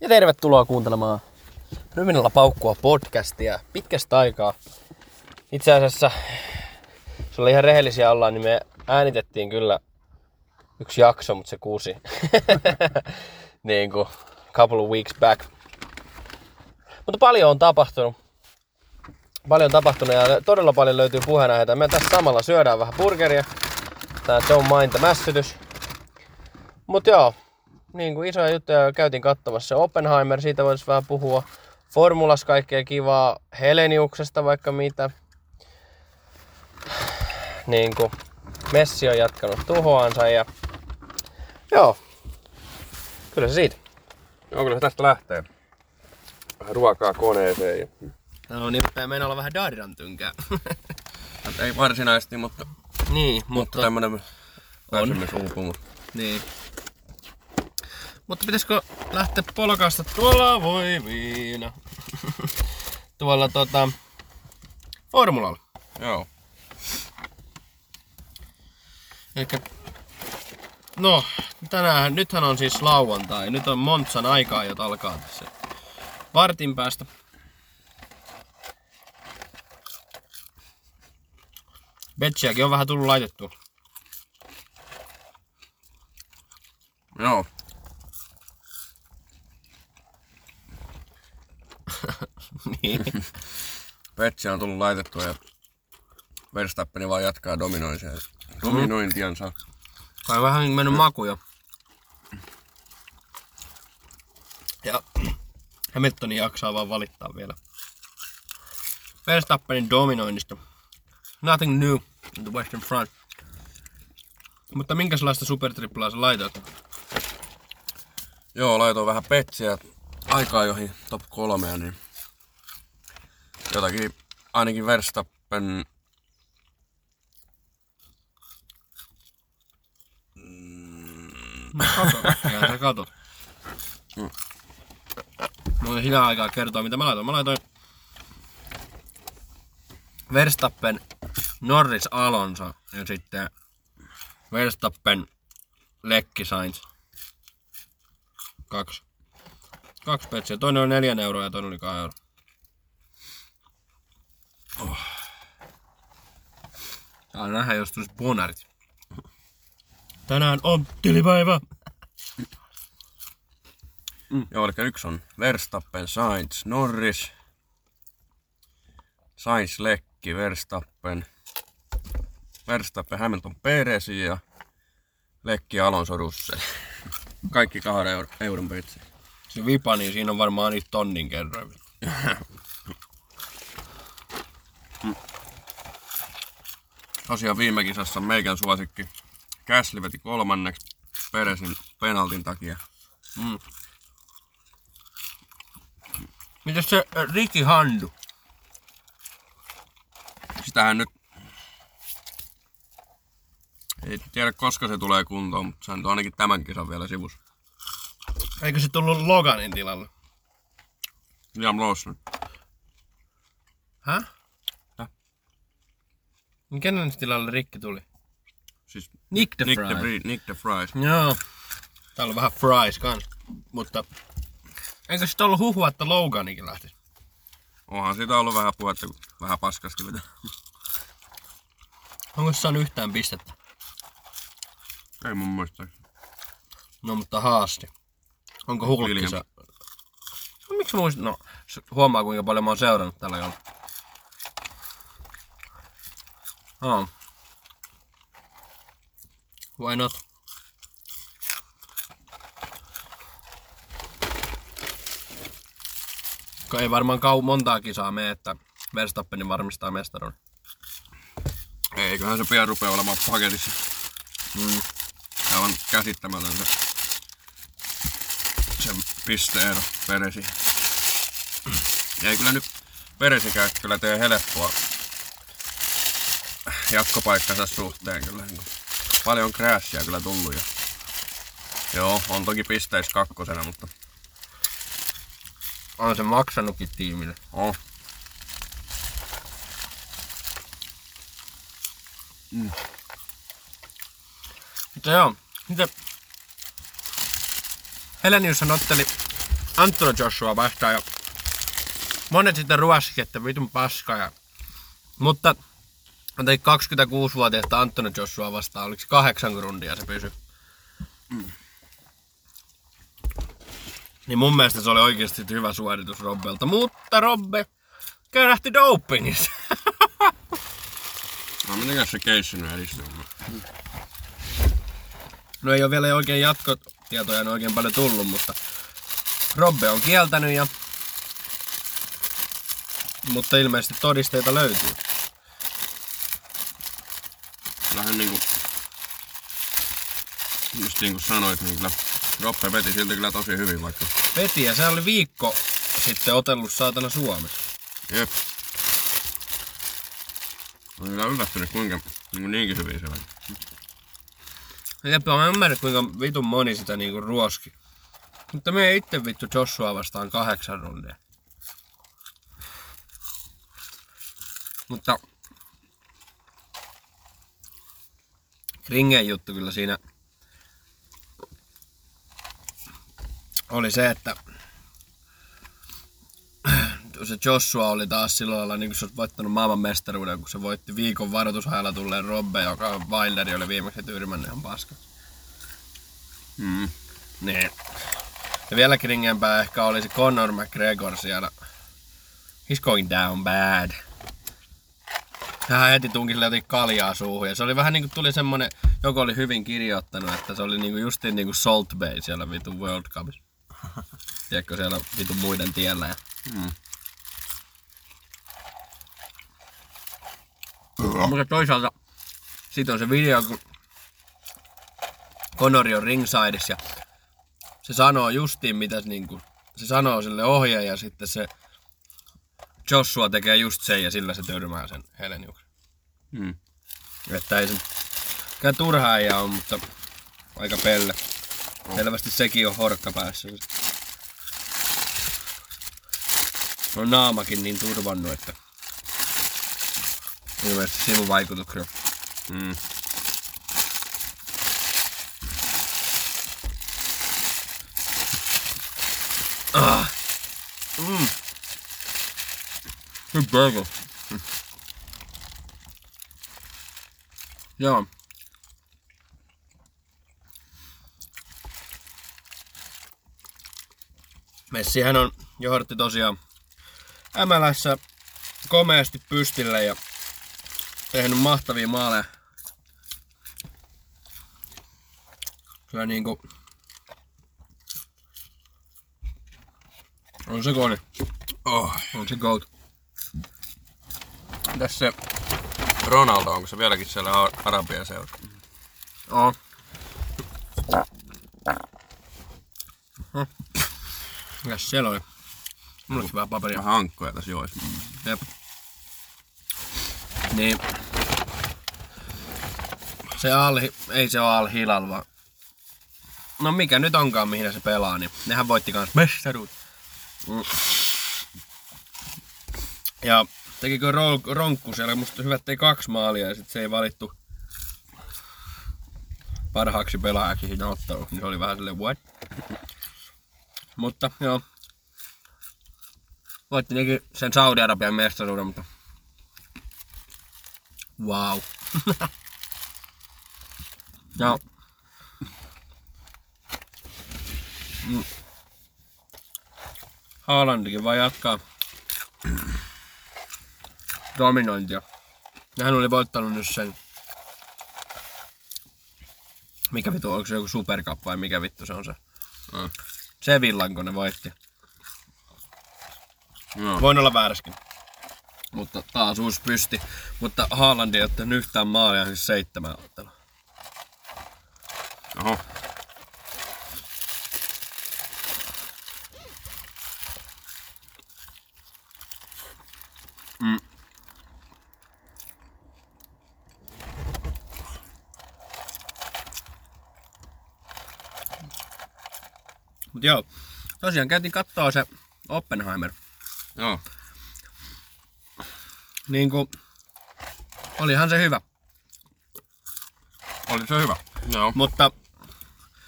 Ja tervetuloa kuuntelemaan Ryminällä paukkua podcastia pitkästä aikaa. Itse asiassa, jos oli ihan rehellisiä ollaan, niin me äänitettiin kyllä yksi jakso, mutta se kuusi. niin kuin couple of weeks back. Mutta paljon on tapahtunut. Paljon on tapahtunut ja todella paljon löytyy puheenaiheita. Me tässä samalla syödään vähän burgeria. Tää Don't Mind the. Mut joo, niin kuin isoja juttuja käytiin katsomassa. Oppenheimer, siitä voisi vähän puhua. Formulas kaikkea kivaa. Heleniuksesta vaikka mitä. Niin kuin Messi on jatkanut tuhoansa ja joo, kyllä se siitä. Joo, kyllä se tästä lähtee. Vähän ruokaa koneeseen. Ja... No niin, pitää mennä olla vähän darran tynkää. Ei varsinaisesti, mutta, niin, mutta mutta... tämmönen väsymysuupumus. Niin. Mutta pitäisikö lähteä polkasta tuolla voi viina. tuolla tota... Formulalla. Joo. Elikkä... No, tänään, nythän on siis lauantai. Nyt on Montsan aikaa jo alkaa tässä. Vartin päästä. Betsiäkin on vähän tullut laitettua. Joo. niin. Petsi on tullut laitettua ja Verstappeni vaan jatkaa dominointia. Dominointiansa. Kai vähän mennyt maku jo. Ja Hamiltoni jaksaa vaan valittaa vielä. Verstappenin dominoinnista. Nothing new in the Western Front. Mutta minkälaista supertriplaa sä laitoit? Joo, laitoin vähän petsiä aikaa joihin top kolmea, niin jotakin ainakin Verstappen Kato, ja sä katot. Mulla on hinä aikaa kertoa mitä mä laitoin. Mä laitoin Verstappen, Norris Alonso ja sitten Verstappen, Lekki Sainz. Kaksi. Kaksi petsiä. Toinen on neljän euroa ja toinen oli kahden euroa. Oh. Saa nähdä, jos tulisi bonarit. Tänään on tilipäivä. Joo, eli yksi on Verstappen, Sainz, Norris, Sainz, Lekki, Verstappen, Verstappen, Hamilton, Perez ja Lekki, Alonso, Russell. Kaikki kahden euro, euron petsi. Se vipa, niin siinä on varmaan niitä tonnin kerroin. Tosiaan viime kisassa meikän suosikki Käsli veti kolmanneksi Peresin penaltin takia. Mm. Mitäs se äh, Ricky Handu? Sitähän nyt ei tiedä koska se tulee kuntoon, mutta se on ainakin tämän kisan vielä sivus. Eikö se tullut Loganin tilalle? Liam Lawson. Häh? Häh? Niin Kenen tilalle Rikki tuli? Siis Nick the Nick Fry. the, Nick the Fries. Joo. Täällä on vähän fries kans. Mutta... Eikö sit ollut huhua, että Loganikin lähtisi? Onhan siitä ollut vähän puhetta, kun vähän paskasti vetää. Onko se saanut yhtään pistettä? Ei mun muista. No mutta haasti. Onko hulkki William. se? No, miksi mä muistin? No, huomaa kuinka paljon mä oon seurannut tällä jolla. Oh. Why not? Ei varmaan kau montaa kisaa mene, että Verstappen varmistaa mestaruuden. Eiköhän se pian rupea olemaan paketissa. Mm. Aivan käsittämätön se, se pisteero Peresi. Ei kyllä nyt Peresikään kyllä tee helppoa jatkopaikkansa suhteen kyllä. niin Paljon crashia kyllä tullut ja Joo, on toki pisteissä kakkosena, mutta On se maksanutkin tiimille. on. Mutta joo, miten... Heleniushan otteli Antonio Joshua vastaan ja monet sitten ruoski, että vitun paska. Ja... Mutta on teit 26-vuotiaasta Antonio Joshua vastaan, oliko se kahdeksan rundia se pysy. Niin mun mielestä se oli oikeasti hyvä suoritus Robbelta, mutta Robbe kärähti dopingissa. No mitenkäs se keissi nyt edistyy? No ei ole vielä oikein jatkotietoja en oikein paljon tullut, mutta Robbe on kieltänyt ja mutta ilmeisesti todisteita löytyy. Vähän niinku... Just niin kuin sanoit, niin kyllä Roppe veti silti kyllä tosi hyvin vaikka. Veti ja se oli viikko sitten otellut saatana Suomessa. Jep. Olen kyllä yllättynyt kuinka niin kuin niinkin hyvin se on. Jep, mä ymmärrän kuinka vitun moni sitä niinku ruoski. Mutta me itse vittu Joshua vastaan kahdeksan rundia. Mutta Kringen juttu kyllä siinä oli se, että se Joshua oli taas sillä lailla niin kuin se olisi voittanut maailmanmestaruuden, kun se voitti viikon varoitusajalla tulleen Robbe, joka Wilderi oli viimeksi tyrmännyt ihan paska. Mm. Niin. Ja vielä kringenpää ehkä oli se Conor McGregor siellä. He's going down bad. Hän heti tunki sille jotenkin kaljaa suuhun. Ja se oli vähän niinku tuli semmonen, joku oli hyvin kirjoittanut, että se oli niinku justiin niinku Salt Bay siellä vitun World Cupissa. Tiedätkö siellä vitun muiden tiellä. Ja... Mm. Mutta toisaalta sit on se video, kun Conori on ringsideissa ja se sanoo justiin mitä se niinku, se sanoo sille ohjaaja ja sitten se Joshua tekee just sen ja sillä se törmää sen Heleniuksen. Mm. Että ei se mikään turha äijä on, mutta aika pelle. Selvästi sekin on horkka päässä. On naamakin niin turvannut, että ilmeisesti sivuvaikutuksia. Mm. Ah. Mm. Good burger. Joo. Messihän on johdotti tosiaan MLS komeasti pystille ja tehnyt mahtavia maaleja. Kyllä niinku... On se kone. Oh. On se goat. Mitäs se Ronaldo, onko se vieläkin siellä Ar- Arabian seura? On. Mikäs siellä oli? Mulla olisi vähän paperia. Vähän ankkoja tässä jois. Jep. Niin. Se Al, ei se ole Al Hilal, vaan... No mikä nyt onkaan, mihin se pelaa, niin nehän voitti kans mestaruut. Mm. Ja tekikö Ro- Ronkku siellä, musta hyvä, ettei kaksi maalia ja sit se ei valittu parhaaksi pelaajaksi siinä ottelussa, niin se oli vähän silleen what? Mutta joo, Voitti nekin sen Saudi-Arabian mestaruuden, mutta... Wow. ja... Mm. Haalandikin vaan jatkaa dominointia. Ja hän oli voittanut nyt sen... Mikä vittu, onko se joku supercup vai mikä vittu se on se? Mm. Sevillan, kun ne voitti. Joo. Voin olla vääräskin. Mutta taas uusi pysti. Mutta Haaland ei ottanut yhtään maalia, siis seitsemän ottelua. Oho. Mm. Mut joo, tosiaan käytiin kattoo se Oppenheimer. Joo. Niinku, olihan se hyvä. Oli se hyvä. Joo. Mutta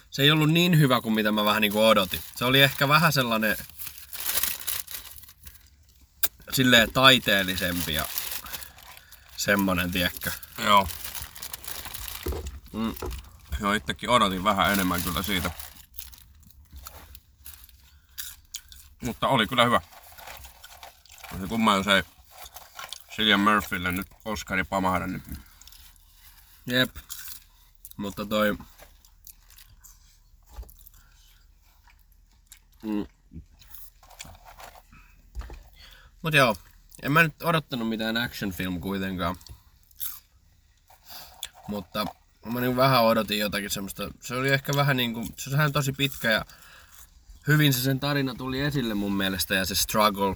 se ei ollut niin hyvä kuin mitä mä vähän niinku odotin. Se oli ehkä vähän sellainen silleen taiteellisempi ja semmonen, tiedätkö. Joo. Mm. Joo, itsekin odotin vähän enemmän kyllä siitä. Mutta oli kyllä hyvä. Se kumma, jos ei Cillian Murphylle nyt Oscari pamahda, niin Jep. Mutta toi... Mm. Mut joo, en mä nyt odottanut mitään action film kuitenkaan. Mutta mä niin vähän odotin jotakin semmoista. Se oli ehkä vähän niinku, se on tosi pitkä ja hyvin se sen tarina tuli esille mun mielestä ja se struggle.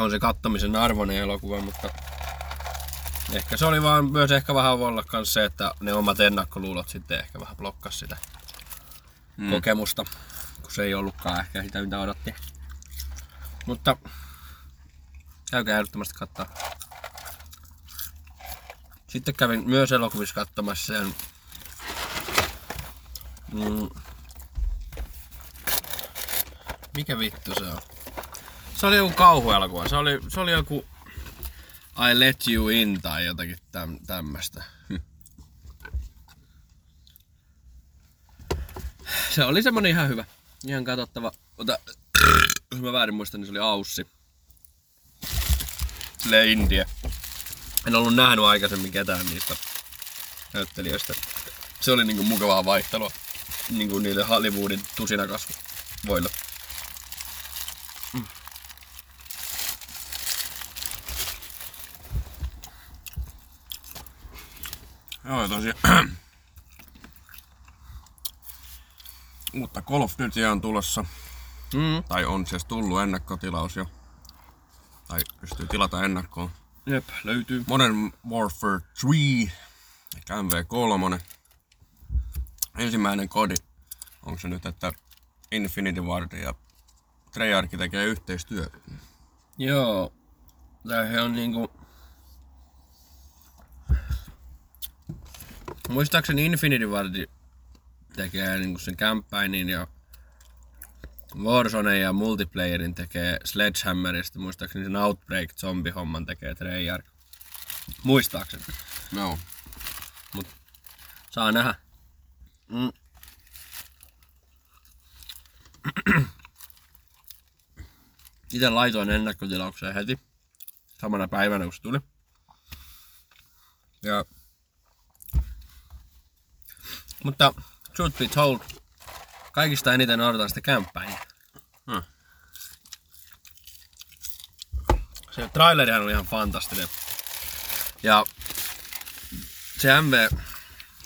On se kattomisen arvoinen elokuva, mutta Ehkä se oli vaan myös ehkä vähän voi olla kans se, että ne omat ennakkoluulot sitten ehkä vähän blokkas sitä mm. kokemusta, kun se ei ollutkaan ehkä sitä mitä odotti. Mutta käykää ehdottomasti katsoa. Sitten kävin myös elokuvissa katsomassa sen mm, mikä vittu se on? Se oli joku kauhuelokuva. Se oli, se oli joku I let you in tai jotakin täm, tämmöstä. Se oli semmonen ihan hyvä. Ihan katsottava. Ota, jos mä väärin muistan, niin se oli Aussi. Silleen India. En ollut nähnyt aikaisemmin ketään niistä näyttelijöistä. Se oli niinku mukavaa vaihtelua. Niinku niille Hollywoodin tusinakasvoille. Joo, tosiaan. Mutta Call of Duty on tulossa, Mm. tai on siis tullut ennakkotilaus jo. Tai pystyy tilata ennakkoon. Jep, löytyy. Modern Warfare 3, eli MV3. Ensimmäinen kodi. Onko se nyt, että Infinity Ward ja Treyarch tekee yhteistyötä? Joo. Tää on niinku... Muistaakseni Infinity Ward tekee niinku sen campaignin ja Warzone ja multiplayerin tekee Sledgehammerista. Muistaakseni sen Outbreak zombie-homman tekee Treyarch. Muistaakseni. Joo. Saa nähdä. Mm. Itse laitoin ennakkotilaukseen heti. Samana päivänä kun se tuli. Ja... Mutta truth be told, kaikista eniten odotan sitä kämppää. Hmm. Se trailerihan oli ihan fantastinen. Ja se MV,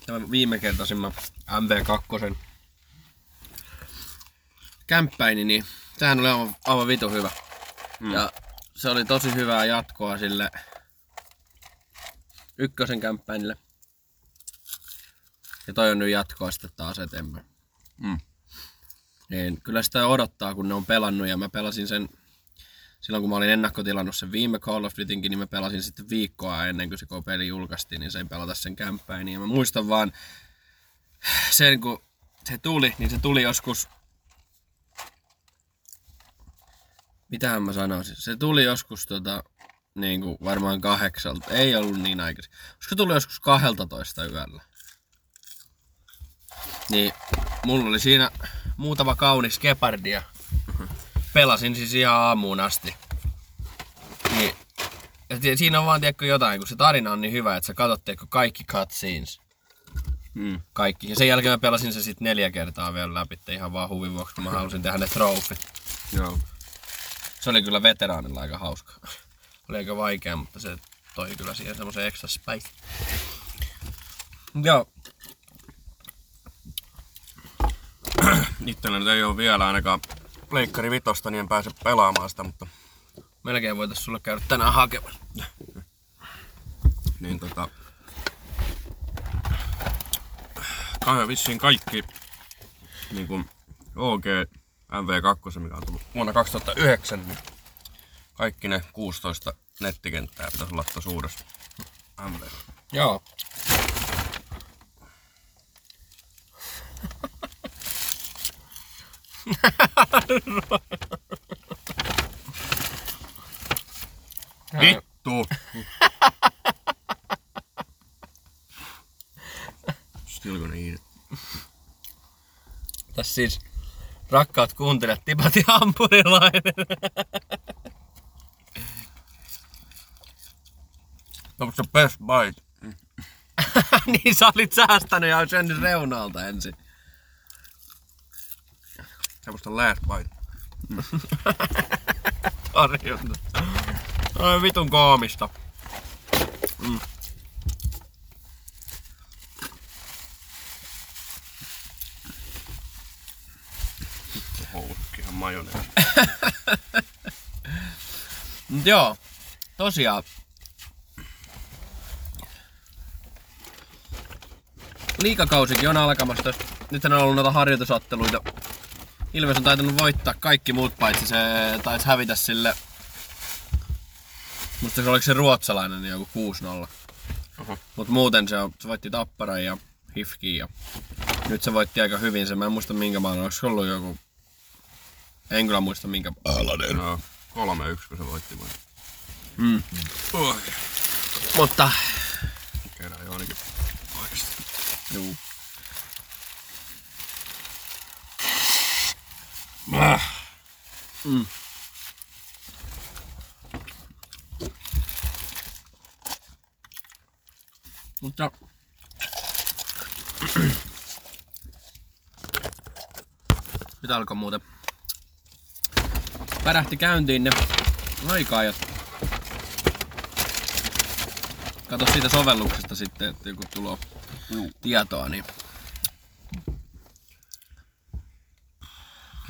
tämä viime kertaisimman MV2 kämppäini, niin sehän oli aivan, aivan vitu hyvä. Mm. Ja se oli tosi hyvää jatkoa sille ykkösen kämppäinille. Ja toi on nyt jatkoa sitten taas eteenpäin. Mm. Niin kyllä sitä odottaa, kun ne on pelannut ja mä pelasin sen silloin kun mä olin ennakkotilannut sen viime Call of Dutynkin, niin mä pelasin sitten viikkoa ennen kuin se koko peli julkaistiin, niin sen pelata sen kämppäin. Ja mä muistan vaan sen, kun se tuli, niin se tuli joskus... Mitähän mä sanoisin? Se tuli joskus tota, niin kuin varmaan kahdeksalta. Ei ollut niin aikaisin. Se tuli joskus 12 yöllä? Niin mulla oli siinä muutama kaunis gepardi ja pelasin siis ihan aamuun asti. Niin, ja siinä on vaan tiedätkö jotain, kun se tarina on niin hyvä, että sä katsot tiedätkö, kaikki cutscenes. Mm. Kaikki. Ja sen jälkeen mä pelasin se sitten neljä kertaa vielä läpi, ihan vaan huvin vuoksi, kun mä halusin tehdä ne trofit. Joo. Se oli kyllä veteraanilla aika hauska. Oli aika vaikea, mutta se toi kyllä siihen semmoisen extra spice. Joo, Itsellä nyt ei ole vielä ainakaan Pleikkari vitosta, niin en pääse pelaamaan sitä, mutta melkein voitais sulle käydä tänään hakemassa. niin tota... Kai vissiin kaikki niin kuin OG MV2, mikä on tullut vuonna 2009, niin kaikki ne 16 nettikenttää pitäisi olla tuossa uudessa MV. Joo. Vittu! Still gonna eat it. Tässä siis rakkaat kuuntelijat, tipati hampurilainen. That was the best bite. niin sä olit säästänyt ja syönyt reunalta ensin. The last bite. Tarjonnut. Ai vitun koomista. Houkkihan majoneesi. Mut joo, tosiaan. Liikakausikin on alkamassa. Nyt on ollut noita harjoitusotteluita. Ilves on taitanut voittaa kaikki muut paitsi se taisi hävitä sille. Musta se oliko se ruotsalainen niin joku 6-0. Oho. Mut muuten se, on, se voitti Tapparan ja Hifkin ja nyt se voitti aika hyvin. Se mä en muista minkä maan, oliko se ollut joku... En kyllä muista minkä alainen. No, kolme yksi, kun se voitti vai? Mm. Oh, Mutta kerran jo ainakin paikasta. Juu. Mm. Mutta... Nyt alkoi muuten. Pärähti käyntiin ne aikaajat. Kato siitä sovelluksesta sitten, että joku tulo tietoa, niin...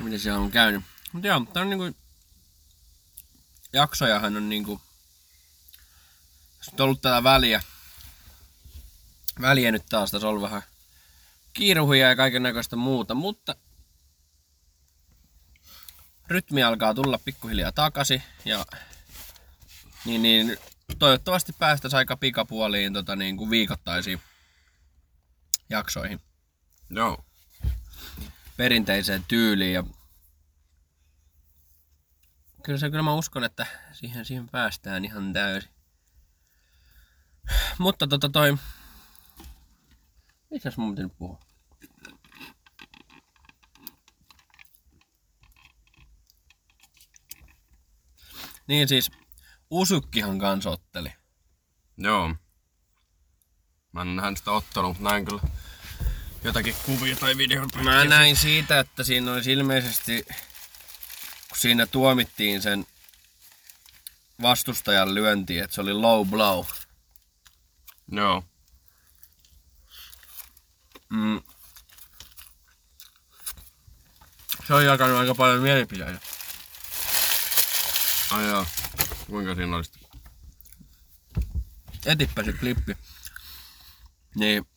Miten siellä on käynyt. Mutta joo, tää on niinku... Jaksojahan on niinku... Sitten on ollut tätä väliä. Väliä nyt taas, tässä on vähän kiiruhia ja kaiken näköistä muuta, mutta rytmi alkaa tulla pikkuhiljaa takaisin ja niin, niin toivottavasti päästäisiin aika pikapuoliin tota, niin kuin viikoittaisiin jaksoihin Joo. perinteiseen tyyliin. Ja kyllä, se, kyllä mä uskon, että siihen, siihen päästään ihan täysin. Mutta tota toi... Mitäs mun pitänyt puhua? Niin siis, Usukkihan kanssa otteli. Joo. Mä en nähnyt sitä ottelua, mutta näin kyllä jotakin kuvia tai videoita. Mä näin siitä, että siinä olisi ilmeisesti, kun siinä tuomittiin sen vastustajan lyönti, että se oli low blow. Joo. Mm. Se on jakanut aika paljon mielipiteitä. Ai joo. Kuinka siinä olisi? Etipä se klippi. Niin,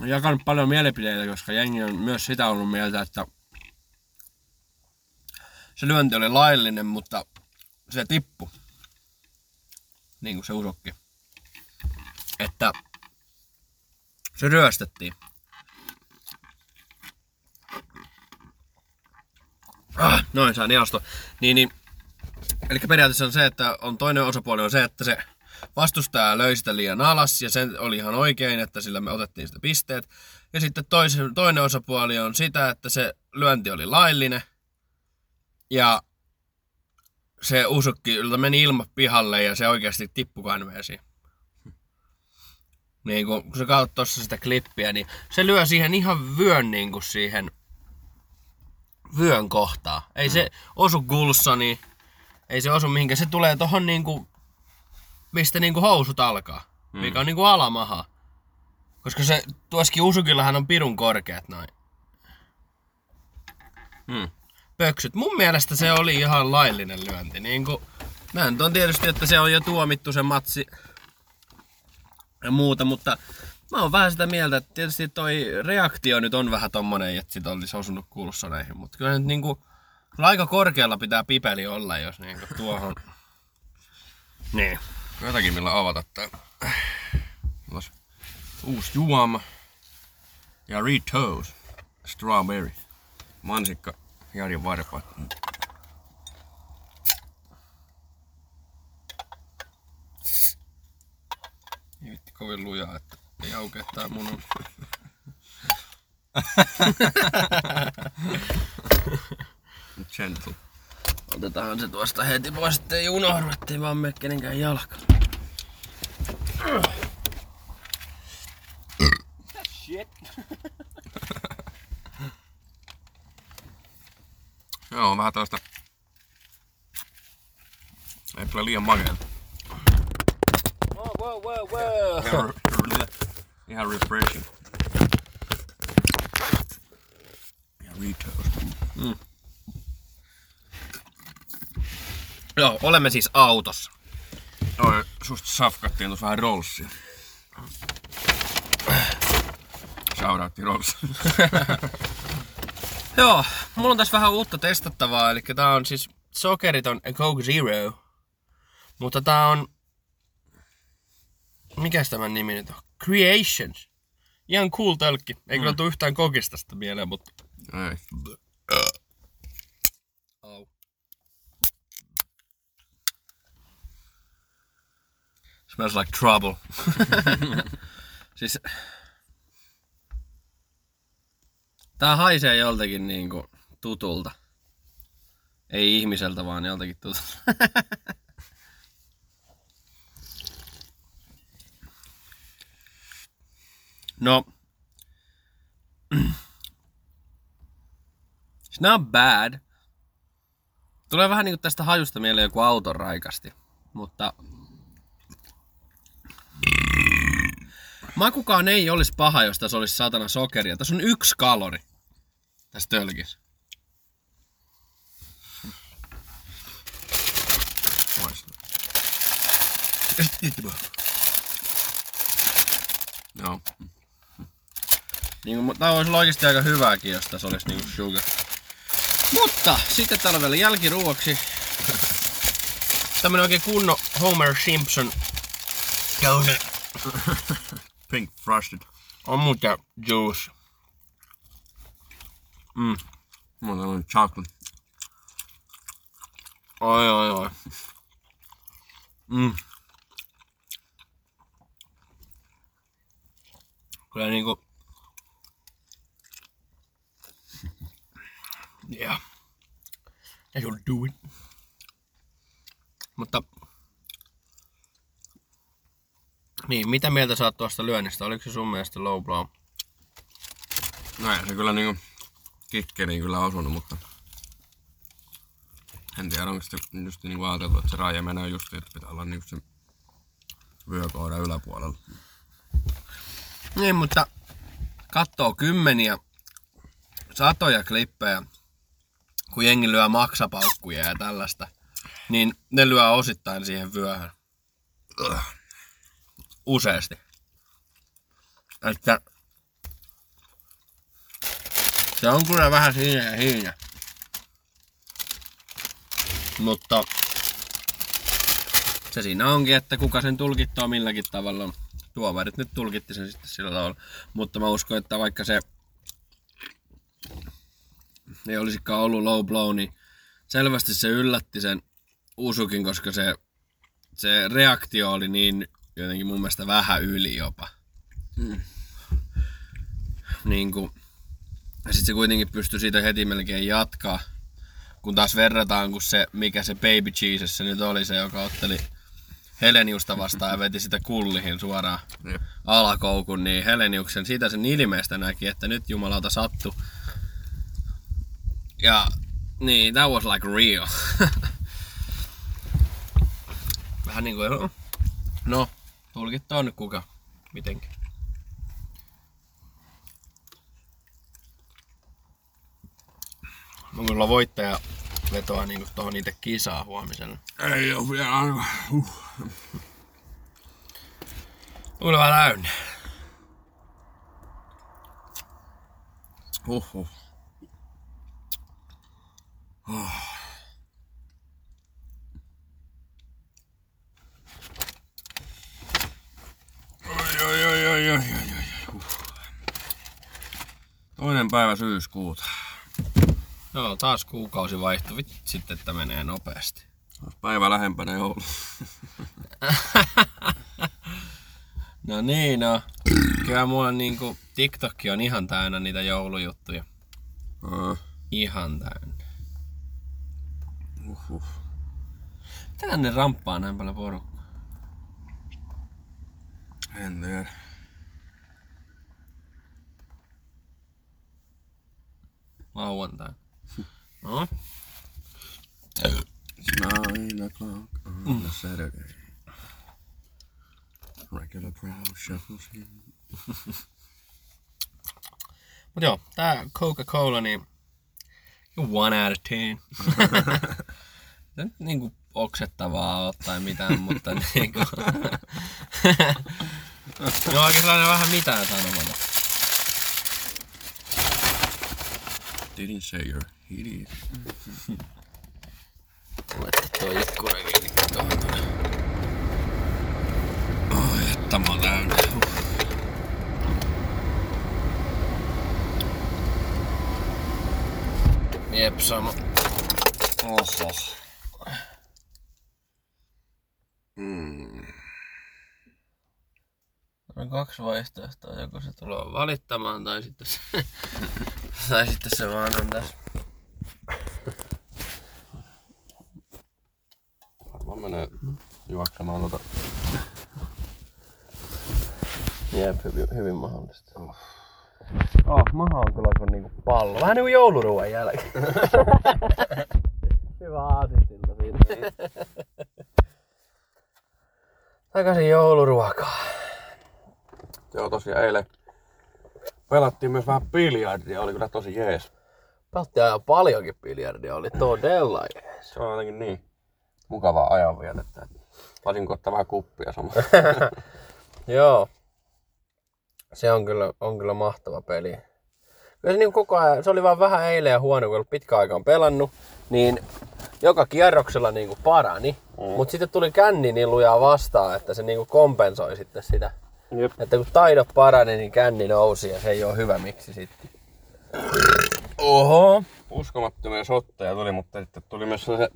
on jakanut paljon mielipiteitä, koska jengi on myös sitä ollut mieltä, että se lyönti oli laillinen, mutta se tippu. Niin kuin se usokki. Että se ryöstettiin. Ah, noin, sain jaosto. Niin, niin. Eli periaatteessa on se, että on toinen osapuoli on se, että se vastustaja löi sitä liian alas ja sen oli ihan oikein, että sillä me otettiin sitä pisteet. Ja sitten toisen, toinen osapuoli on sitä, että se lyönti oli laillinen ja se usukki meni ilma pihalle ja se oikeasti tippui kanveesiin. Niin kun, kun sä katsot tuossa sitä klippiä, niin se lyö siihen ihan vyön niin kuin siihen vyön kohtaa. Ei se osu gulssani, ei se osu mihinkään. Se tulee tohon niinku, mistä niinku housut alkaa. Mm. Mikä on niinku alamaha. Koska se, tuoskin Usukillahan on pirun korkeat noin Hmm. Pöksyt. Mun mielestä se oli ihan laillinen lyönti. Niinku, mä nyt on tietysti, että se on jo tuomittu se matsi ja muuta, mutta mä oon vähän sitä mieltä, että tietysti toi reaktio nyt on vähän tommonen, että sit olisi osunut kulssaneihin, mutta kyllä nyt niinku, kyllä aika korkealla pitää pipeli olla, jos niinku tuohon... Niin. Jotakin millä avata tää. Uusi juoma. Ja Ritos. Strawberry. Mansikka Jari Varpaat. Ei vitti kovin lujaa, että ei aukea tää mun on. Gentle. Otetaan se tuosta heti pois, ettei unohdu, ettei vaan mene kenenkään jalka. Joo, vähän tällaista... Ei kyllä liian makeeta. Wow, wow, wow, wow. Ihan, ihan refreshing. Ja retoast. Joo, olemme siis autossa. Oi, susta safkattiin tuossa vähän rollsia. Shoutoutti rolls. Joo, mulla on tässä vähän uutta testattavaa, eli tää on siis sokeriton Coke Zero. Mutta tää on... Mikäs tämän nimi nyt on? Creations. Ihan cool tölkki. Ei kyllä tuu yhtään kokista sitä mieleen, mutta... Ei. Au. Smells like trouble. siis... Tää haisee joltakin niinku tutulta. Ei ihmiseltä, vaan joltakin tutulta. no. It's not bad. Tulee vähän niinku tästä hajusta mieleen joku auton raikasti. Mutta... Makukaan ei olisi paha, jos tässä olisi satana sokeria. Tässä on yksi kalori. Tässä tölkissä. Maistuu. Joo. Niin, tää olisi oikeasti aika hyvääkin, jos tässä olisi niinku sugar. Mutta sitten täällä on vielä jälkiruoksi. Tämmönen oikein kunno Homer Simpson Jones. Pink frosted. On muuta juice. Mm. Mulla on chocolate. Oi, oi, oi. Mm. Kyllä niinku... Yeah. That'll do it. Mutta... Niin, mitä mieltä saat tuosta lyönnistä? Oliko se sun mielestä low blow? No ei se kyllä niinku kikkeriin kyllä osunut, mutta... En tiedä, onko se just niinku ajateltu, että se raja menee just, että pitää olla niinku se vyökohdan yläpuolella. Niin, mutta katsoo kymmeniä, satoja klippejä, kun jengi lyö maksapaukkuja ja tällaista, niin ne lyö osittain siihen vyöhön. Useasti. Että se on kyllä vähän siinä ja siinä. Mutta se siinä onkin, että kuka sen tulkittoo milläkin tavalla. Tuomarit nyt tulkitti sen sitten sillä tavalla. Mutta mä uskon, että vaikka se ei olisikaan ollut low blow, niin selvästi se yllätti sen Usukin, koska se, se reaktio oli niin jotenkin mun mielestä vähän yli jopa. Mm. Niin kuin, sitten se kuitenkin pystyi siitä heti melkein jatkaa. Kun taas verrataan, kun se, mikä se Baby Jesus se nyt oli se, joka otteli Heleniusta vastaan ja veti sitä kullihin suoraan Jep. alakoukun, niin Heleniuksen siitä sen ilmeestä näki, että nyt jumalauta sattu. Ja niin, that was like real. Vähän niinku, no, tulkittaa nyt kuka, mitenkin. Mun kyllä voittaja vetoaa niinku tohon niitä kisaa huomiselle. Ei oo vielä aivan. Uh. Kyllä vähän täynnä. Huhhuh. Oi, oi, oi, oi, oi, oi, oi. Huh. Toinen päivä syyskuuta. Joo, taas kuukausi vaihtui. Vitsit, että menee nopeasti. Päivä lähempänä joulu. No niin, no. Kyllä mulla niinku TikTok on ihan täynnä niitä joulujuttuja. Aa, Ihan täynnä. uhuh. Mitä ne ramppaa näin paljon porukkaa? En tiedä. Lauantai. No, Nine o'clock on a Saturday. Regular crowd shuffles in. Mut joo, tää Coca-Cola, niin one out of ten. Tää nyt niinku oksettavaa oo tai mitään, mutta niinku... no sellainen vähän mitään sanomatta. Didn't say you're hideous. Laittaa tuo ikkuna kiinni tuohon. Ai, että mä täynnä. Jep, sama. Oho. Mm. On kaksi vaihtoehtoa, joko se tulee valittamaan tai sitten se, tai sitten se vaan on tässä. Varmaan menee juoksemaan noita. Jep, hyvin, hyvin mahdollista. Oh. oh, maha on kyllä kuin niinku pallo. Vähän niinku jouluruuan jälkeen. Hyvä aasinsilta siinä. Takaisin jouluruokaa. Joo, tosiaan eilen pelattiin myös vähän biljardia, oli kyllä tosi jees. Pelattiin ajan paljonkin biljardia, oli todella jees. Se on jotenkin niin mukavaa ajanvietettä. että Taisin ottaa vähän kuppia samalla. Joo. Se on kyllä, on kyllä mahtava peli. Kyllä se niin koko ajan, se oli vaan vähän eilen ja huono, kun pitkä aikaan pelannut, niin joka kierroksella niin kuin parani. Mm. Mutta sitten tuli känni niin lujaa vastaan, että se niin kuin kompensoi sitten sitä. Jep. Että kun taidot parani, niin känni nousi ja se ei ole hyvä miksi sitten. Oho. Uskomattomia shotteja tuli, mutta sitten tuli myös se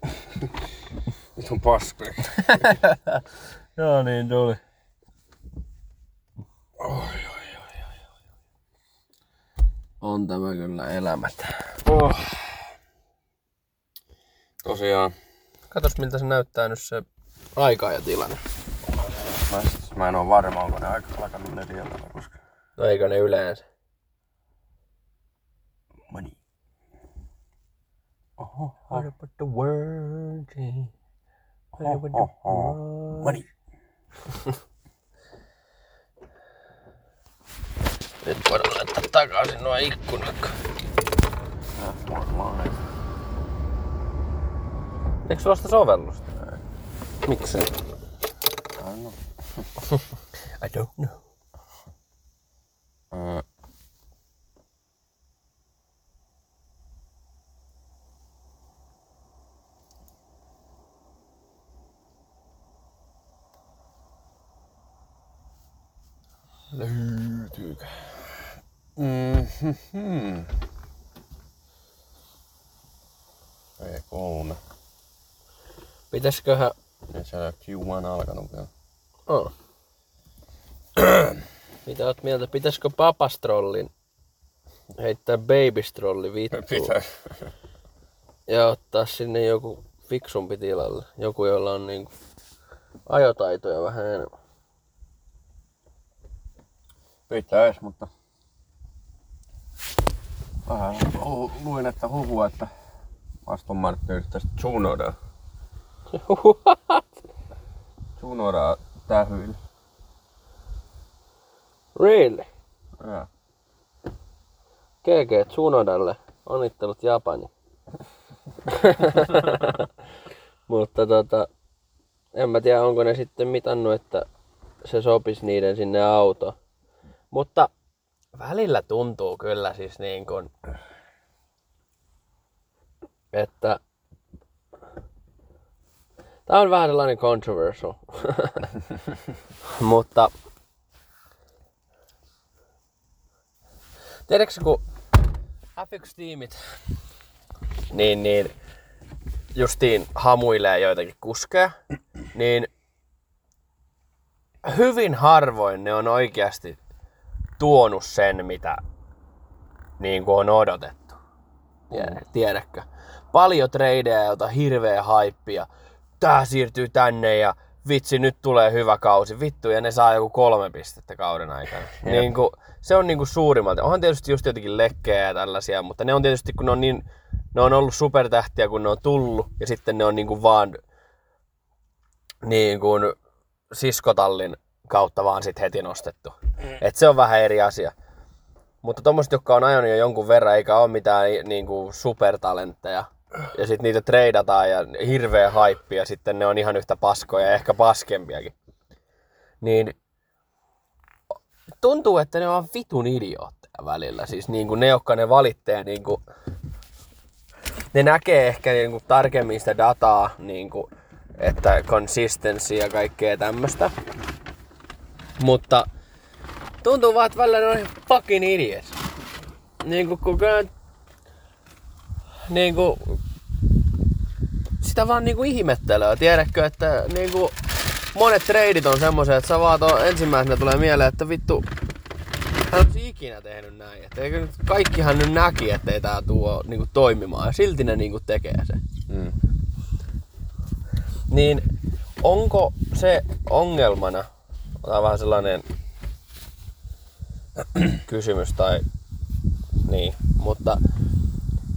vitun paskoja. Joo niin tuli. Oi, oi, oi, oi. On tämä kyllä elämät. Oh. Tosiaan, Katos miltä se näyttää nyt se aika ja tilanne. mä, mä en oo varma, onko ne aika alkanut neljältä, koska... No eikö ne yleensä? What about the virgin? What about the Oho, money. Nyt voidaan laittaa takaisin nuo ikkunat. That's more life. Eikö sulla sitä sovellusta? Miksei? I don't know. I don't know. Pitäisköhän... Ei siellä Q1 alkanut vielä. Oh. Mitä oot mieltä? Pitäisikö papastrollin heittää babystrolli vittuun Pitää. ja ottaa sinne joku fiksumpi tilalle? Joku, jolla on niinku ajotaitoja vähän enemmän. Pitäis, mutta... Vähän lu- luin, että huhua, että Aston Martin yrittäisi Junoda. Junoda tähyillä. really? Ja. GG Tsunodalle. Onnittelut Japani. Mutta tota, en mä tiedä onko ne sitten mitannut, että se sopisi niiden sinne autoon. Mutta välillä tuntuu kyllä siis niin kuin, että Tämä on vähän sellainen controversial. Mutta tiedätkö kun F1-tiimit niin, niin justiin hamuilee joitakin kuskeja, niin hyvin harvoin ne on oikeasti tuonut sen, mitä niin kuin on odotettu. Tiedä, tiedätkö? Paljon tradeja, jota hirveä haippia. Tää siirtyy tänne ja vitsi, nyt tulee hyvä kausi. Vittu, ja ne saa joku kolme pistettä kauden aikana. niin kuin, se on niin kuin suurimmalta. Onhan tietysti just jotenkin lekkejä ja tällaisia, mutta ne on tietysti, kun ne on, niin, ne on ollut supertähtiä, kun ne on tullut, ja sitten ne on niin kuin vaan niin kuin siskotallin kautta vaan sit heti nostettu. Et se on vähän eri asia. Mutta tuommoiset, jotka on ajanut jo jonkun verran, eikä ole mitään niin kuin supertalentteja, ja sitten niitä treidataan ja hirveä haippi, ja sitten ne on ihan yhtä paskoja ja ehkä paskempiakin. Niin tuntuu, että ne on vitun idiootteja välillä. Siis niin kuin ne, jotka ne valittaa, niin kuin, ne näkee ehkä niin kuin tarkemmin sitä dataa, niin kuin, että consistency ja kaikkea tämmöistä. Mutta tuntuu vaan, että välillä ne on fucking idiots. Niin kuin, kyllä, niin kuin, sitä vaan niinku ihmettelee. Tiedätkö, että niinku, monet treidit on semmoisia, että sä vaan tuon ensimmäisenä tulee mieleen, että vittu, hän olisi ikinä tehnyt näin. Että eikö nyt kaikkihan nyt näki, että ei tää tuo niinku toimimaan. Ja silti ne niinku tekee sen. Mm. Niin onko se ongelmana, otetaan vähän sellainen kysymys tai niin, mutta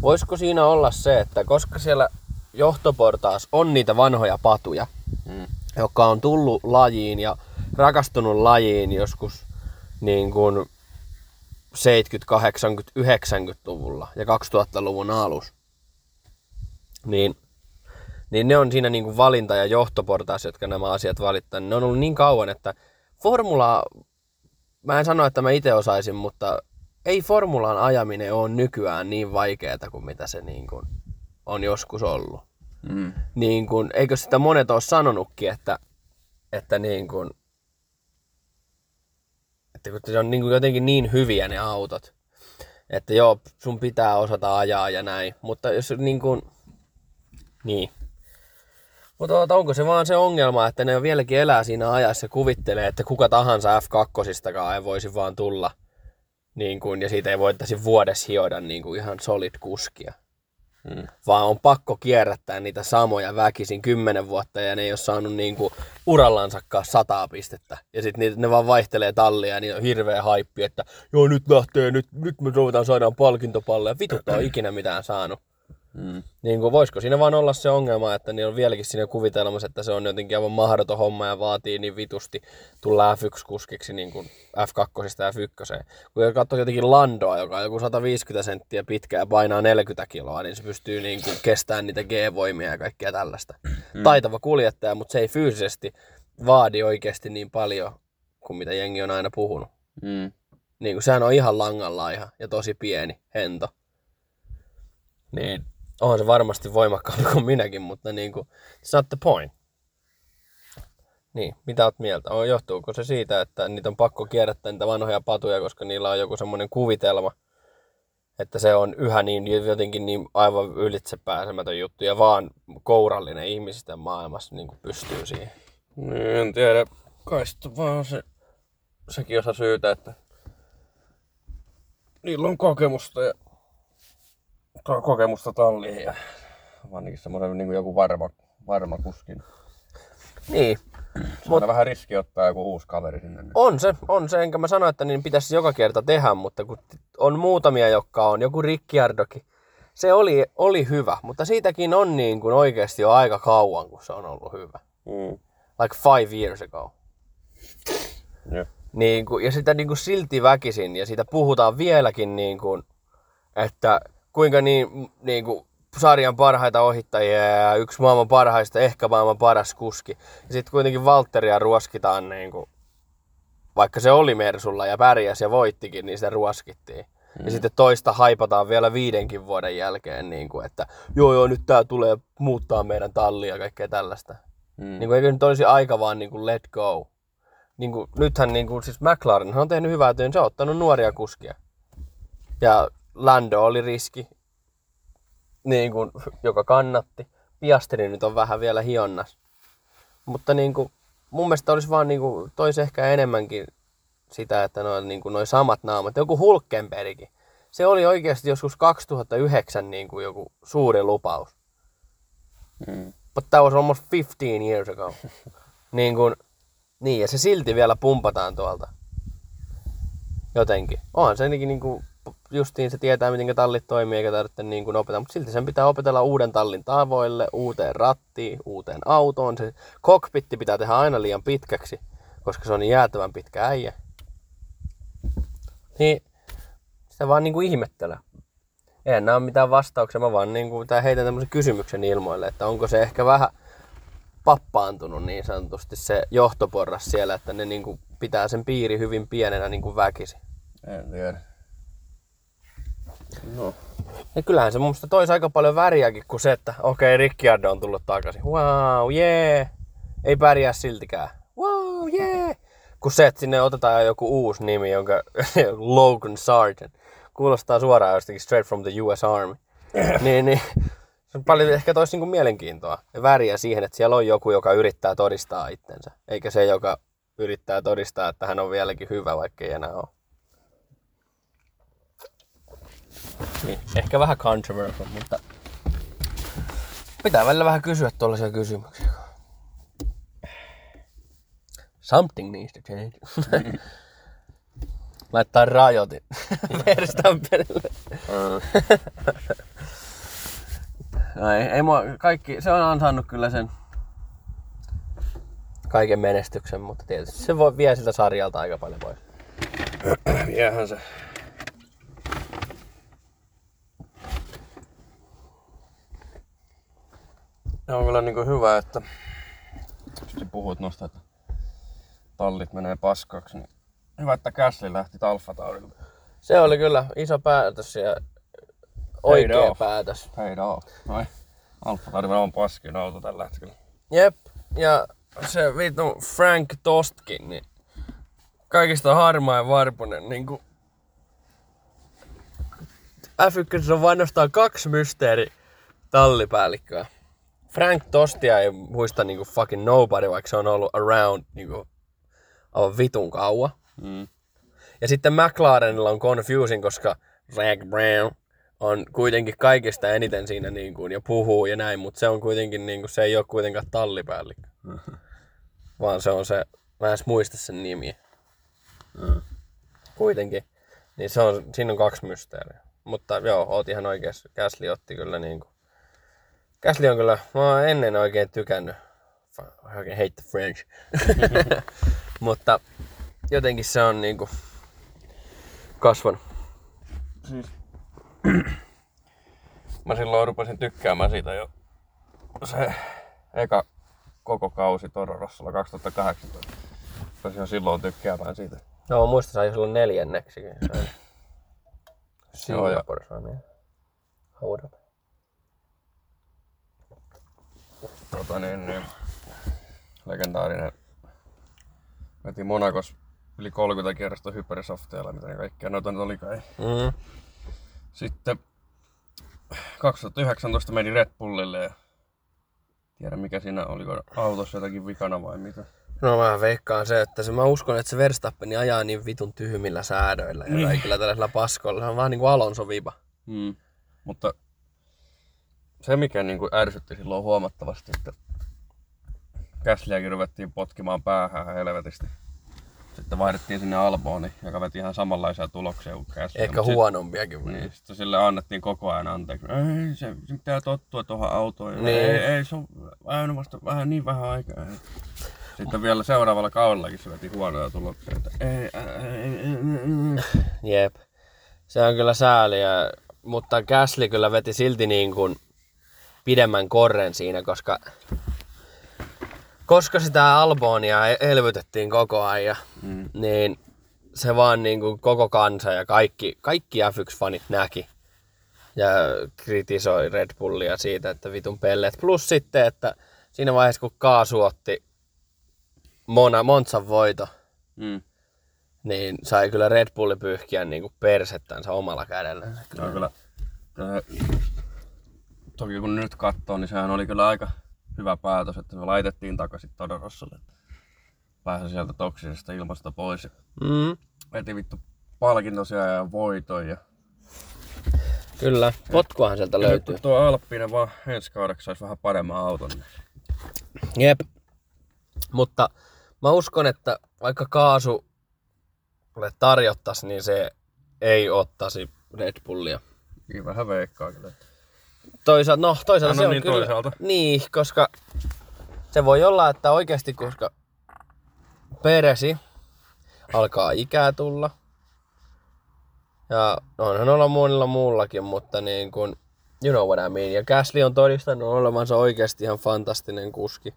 voisiko siinä olla se, että koska siellä johtoportaas on niitä vanhoja patuja, Mm. jotka on tullut lajiin ja rakastunut lajiin joskus niin kuin 70, 80, 90-luvulla ja 2000-luvun alus, niin, niin ne on siinä niin kuin valinta- ja johtoportaas, jotka nämä asiat valittaa. Ne on ollut niin kauan, että formulaa, mä en sano, että mä itse osaisin, mutta ei formulan ajaminen ole nykyään niin vaikeaa kuin mitä se niin kuin on joskus ollut Mm. niin kun, eikö sitä monet ole sanonutkin, että, että niin kun, että kun se on niin kun jotenkin niin hyviä ne autot, että joo, sun pitää osata ajaa ja näin, mutta jos niin kun, niin. Mutta onko se vaan se ongelma, että ne vieläkin elää siinä ajassa ja kuvittelee, että kuka tahansa F2 ei voisi vaan tulla niin kun, ja siitä ei voitaisi vuodessa hioida niin kun ihan solid kuskia Mm. vaan on pakko kierrättää niitä samoja väkisin kymmenen vuotta ja ne ei ole saanut niinku urallansakaan sataa pistettä. Ja sitten ne vaan vaihtelee tallia ja niin on hirveä haippi, että joo nyt lähtee, nyt, nyt me ruvetaan saadaan palkintopalleja. Vitut on ikinä mitään saanut. Mm. Niin kuin, voisiko siinä vaan olla se ongelma, että niillä on vieläkin siinä kuvitelmassa, että se on jotenkin aivan mahdoton homma ja vaatii niin vitusti tulla F1-kuskiksi niin kuin F2 ja F1. Kun katsoo jotenkin Landoa, joka on joku 150 senttiä pitkä ja painaa 40 kiloa, niin se pystyy niin kuin kestämään niitä G-voimia ja kaikkea tällaista. Mm. Taitava kuljettaja, mutta se ei fyysisesti vaadi oikeasti niin paljon kuin mitä jengi on aina puhunut. Mm. Niin kuin sehän on ihan langalla ihan ja tosi pieni hento. Niin, on se varmasti voimakkaampi kuin minäkin, mutta niin kuin, it's not the point. Niin, mitä oot mieltä? On, johtuuko se siitä, että niitä on pakko kierrättää niitä vanhoja patuja, koska niillä on joku semmoinen kuvitelma, että se on yhä niin jotenkin niin aivan ylitsepääsemätön juttu ja vaan kourallinen ihmisistä maailmassa niin kuin pystyy siihen. Niin, en tiedä. Kai vaan se, sekin osa syytä, että niillä on kokemusta ja kokemusta talliin ja ainakin semmoinen niin joku varma, varma kuskin. Niin, Se on vähän riski ottaa joku uusi kaveri sinne. niin- On se, on se, enkä mä sano, että niin pitäisi joka kerta tehdä, mutta kun on muutamia, jotka on, joku Ricciardokin, se oli, oli hyvä, mutta siitäkin on niin kuin oikeasti jo aika kauan, kun se on ollut hyvä. Mm. Like five years ago. Niin kuin, ja sitä niin kuin silti väkisin, ja siitä puhutaan vieläkin, niin kuin, että kuinka niin, niin kuin sarjan parhaita ohittajia ja yksi maailman parhaista, ehkä maailman paras kuski. Ja sitten kuitenkin Valtteria ruoskitaan, niin kuin, vaikka se oli Mersulla ja pärjäsi ja voittikin, niin sitä ruoskittiin. Mm. Ja sitten toista haipataan vielä viidenkin vuoden jälkeen, niin kuin, että joo joo, nyt tää tulee muuttaa meidän tallia ja kaikkea tällaista. Mm. Niin kuin, eikö nyt olisi aika vaan niin kuin let go. Niin kuin, nythän niin kuin, siis McLaren on tehnyt hyvää työn, se on ottanut nuoria kuskia. Ja Lando oli riski. niin kuin, joka kannatti. Piastri nyt on vähän vielä hionnas. Mutta niin kuin, mun mielestä olisi vaan niin kuin, toisi ehkä enemmänkin sitä, että noin niin kuin, noi samat naamat. Joku Hulkenbergkin. Se oli oikeasti joskus 2009 niin kuin joku suuri lupaus. Mm. But that was almost 15 years ago. niin kuin, niin, ja se silti vielä pumpataan tuolta. Jotenkin. Onhan se niin kuin, justiin se tietää, miten tallit toimii, eikä tarvitse niin kuin opetella. Mutta silti sen pitää opetella uuden tallin tavoille, uuteen rattiin, uuteen autoon. Se cockpitti pitää tehdä aina liian pitkäksi, koska se on niin jäätävän pitkä äijä. Niin, sitä vaan niin kuin ihmettelee. Eihän nämä ole mitään vastauksia, mä vaan niin kuin, tää heitän tämmöisen kysymyksen ilmoille, että onko se ehkä vähän pappaantunut niin sanotusti se johtoporras siellä, että ne niin kuin pitää sen piiri hyvin pienenä niin kuin väkisi. En tiedä. No. Ja kyllähän se mun mielestä toisi aika paljon väriäkin kuin se, että okei, okay, Ricciardo on tullut takaisin. Wow, yeah! Ei pärjää siltikään. Wow, yeah! Kun se, että sinne otetaan joku uusi nimi, jonka Logan Sargent. Kuulostaa suoraan jostakin straight from the US Army. niin, niin. Se on paljon ehkä toisi niinku mielenkiintoa ja väriä siihen, että siellä on joku, joka yrittää todistaa itsensä. Eikä se, joka yrittää todistaa, että hän on vieläkin hyvä, vaikka ei enää ole. Niin, ehkä vähän controversial, mutta pitää välillä vähän kysyä tuollaisia kysymyksiä. Something needs to change. Laittaa rajoitin Verstappenille. No ei, ei mua, kaikki, se on ansainnut kyllä sen kaiken menestyksen, mutta tietysti se voi vie siltä sarjalta aika paljon pois. Viehän se. Ja on kyllä niinku hyvä, että just puhuit noista, että tallit menee paskaksi, niin hyvä, että Käsli lähti Alfa Taurille. Se oli kyllä iso päätös ja oikea off. päätös. Paid off. Noin. Alfa on paskin auto tällä hetkellä. Jep, ja se vittu Frank Tostkin, niin kaikista harmain varpunen, niin kuin F1 on vain kaksi mysteeri tallipäällikköä. Frank Tostia ei muista niinku fucking nobody, vaikka se on ollut around niinku aivan vitun kauan. Mm. Ja sitten McLarenilla on confusing, koska Zac Brown on kuitenkin kaikista eniten siinä niin kuin, ja puhuu ja näin, mutta se on kuitenkin, niin kuin, se ei ole kuitenkaan tallipäällikkö. Vaan se on se, mä en muista sen nimiä. Kuitenkin. Niin se on, siinä on kaksi mysteeriä. Mutta joo, oot ihan oikeassa. Käsli otti kyllä niin kuin. Käsli on kyllä, mä oon ennen oikein tykännyt. I oikein hate the French. Mutta jotenkin se on niinku kasvanut. Siis... mä silloin rupesin tykkäämään siitä jo se eka koko kausi Tororossalla 2018. Rupesin jo silloin tykkäämään siitä. No muista sai silloin neljänneksi. Singapore saa niin. Hold up. Tota niin, niin legendaarinen veti Monakos yli 30 kierrosta hypersofteilla, mitä ne kaikkea noita nyt olikaan. Mm. Sitten 2019 meni Red Bullille ja tiedä mikä siinä oli, oliko autossa jotakin vikana vai mitä. No mä veikkaan se, että se, mä uskon, että se Verstappen ajaa niin vitun tyhmillä säädöillä ja kaikilla tällaisilla paskoilla. Se on vähän niin kuin Alonso viba. Mm. Mutta se mikä niin kuin ärsytti silloin huomattavasti, että Käsliäkin ruvettiin potkimaan päähän helvetisti. Sitten vaihdettiin sinne Albooni, joka veti ihan samanlaisia tuloksia kuin Käsli. Ehkä huonompiakin. Niin, sitten sille annettiin koko ajan anteeksi. Ei, se, se pitää tottua tuohon autoon. Niin. Ei, ei, se on vähän, vasta, vähän niin vähän aikaa. Sitten vielä seuraavalla kaudellakin se veti huonoja tuloksia. Että ei, ei, ei, ei, ei. Jep. Se on kyllä sääliä, mutta Käsli kyllä veti silti niin kuin pidemmän korren siinä, koska koska sitä Albonia elvytettiin koko ajan, Mm. niin se vaan niin kuin koko kansa ja kaikki, kaikki F1-fanit näki ja kritisoi Red Bullia siitä, että vitun pelleet. Plus sitten, että siinä vaiheessa kun Kaasu otti Mona, Monzan voito, Mm. niin sai kyllä Red Bulli pyyhkiä niin kuin persettänsä omalla kädellä. On kyllä, kyllä toki kun nyt katsoo, niin sehän oli kyllä aika hyvä päätös, että se laitettiin takaisin Todorossolle. että Pääsi sieltä toksisesta ilmasta pois. Mm. Veti vittu palkintosia ja voiton. Ja, Kyllä, potkuahan sieltä ja löytyy. tuo Alppinen vaan ensi kaudeksi saisi vähän paremman auton. Niin Jep. Mutta mä uskon, että vaikka kaasu tarjottaisi, niin se ei ottaisi Red Bullia. niin vähän veikkaa kyllä. Toisaalta, no toisaalta No se on niin, kyllä... toisaalta. Niin, koska se voi olla, että oikeasti, koska Peresi alkaa ikää tulla. Ja onhan olla monilla muullakin, mutta niin kuin, you know what I mean. Ja Gasly on todistanut olevansa oikeasti ihan fantastinen kuski.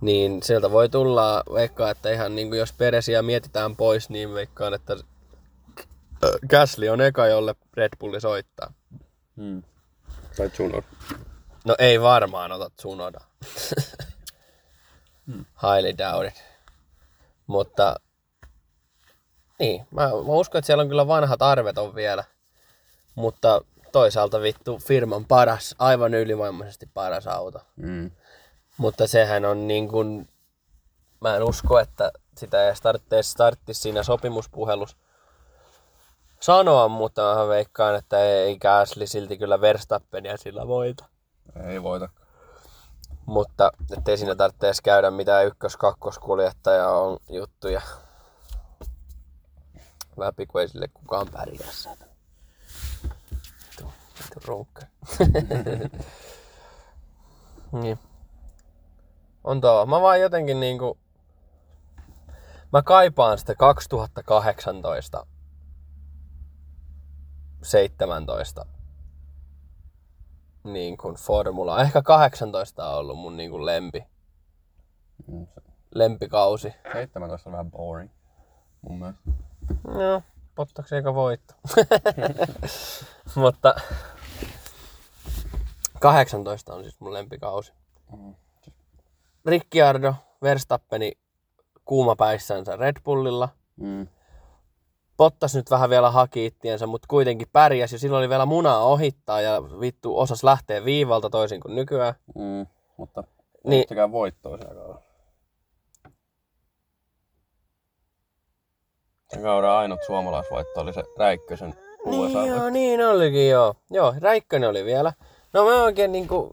Niin sieltä voi tulla, veikkaa, että ihan niin kuin jos Peresiä mietitään pois, niin veikkaan, että Gasly on eka, jolle Red Bulli soittaa. Hmm. Tai Juno. No ei varmaan ota Tsunoda. Highly doubted. Mutta niin, mä, mä uskon, että siellä on kyllä vanhat arvet on vielä. Mutta toisaalta vittu firman paras, aivan ylivoimaisesti paras auto. Mm. Mutta sehän on niin kuin, mä en usko, että sitä ei tarvitse startti siinä sopimuspuhelus sanoa, mutta mä veikkaan, että ei Gasly silti kyllä Verstappenia sillä voita. Ei voita. Mutta ettei siinä tarvitse edes käydä mitään ykkös-kakkoskuljettaja on juttuja läpi, kun ei sille kukaan pärjää runkka. niin. On tuo. Mä vaan jotenkin niinku... Mä kaipaan sitä 2018 17 niin kuin formula. Ehkä 18 on ollut mun niin kuin lempi, Mm. lempikausi. 17 on vähän boring. Mun mielestä. No, Bottaksi eikä voitto. Mutta 18 on siis mun lempikausi. Mm. Ricciardo, Verstappeni kuumapäissänsä Red Bullilla. Mm. Bottas nyt vähän vielä haki ittiensä, mutta kuitenkin pärjäsi. Silloin oli vielä munaa ohittaa ja vittu osas lähteä viivalta toisin kuin nykyään. Mm. Mutta Niin. niin. voittoa siellä kaudella. Kauden ainut suomalaisvoitto oli se Räikkösen Niin, USA. joo, niin olikin joo. Joo, Räikkönen oli vielä. No mä oikein niinku,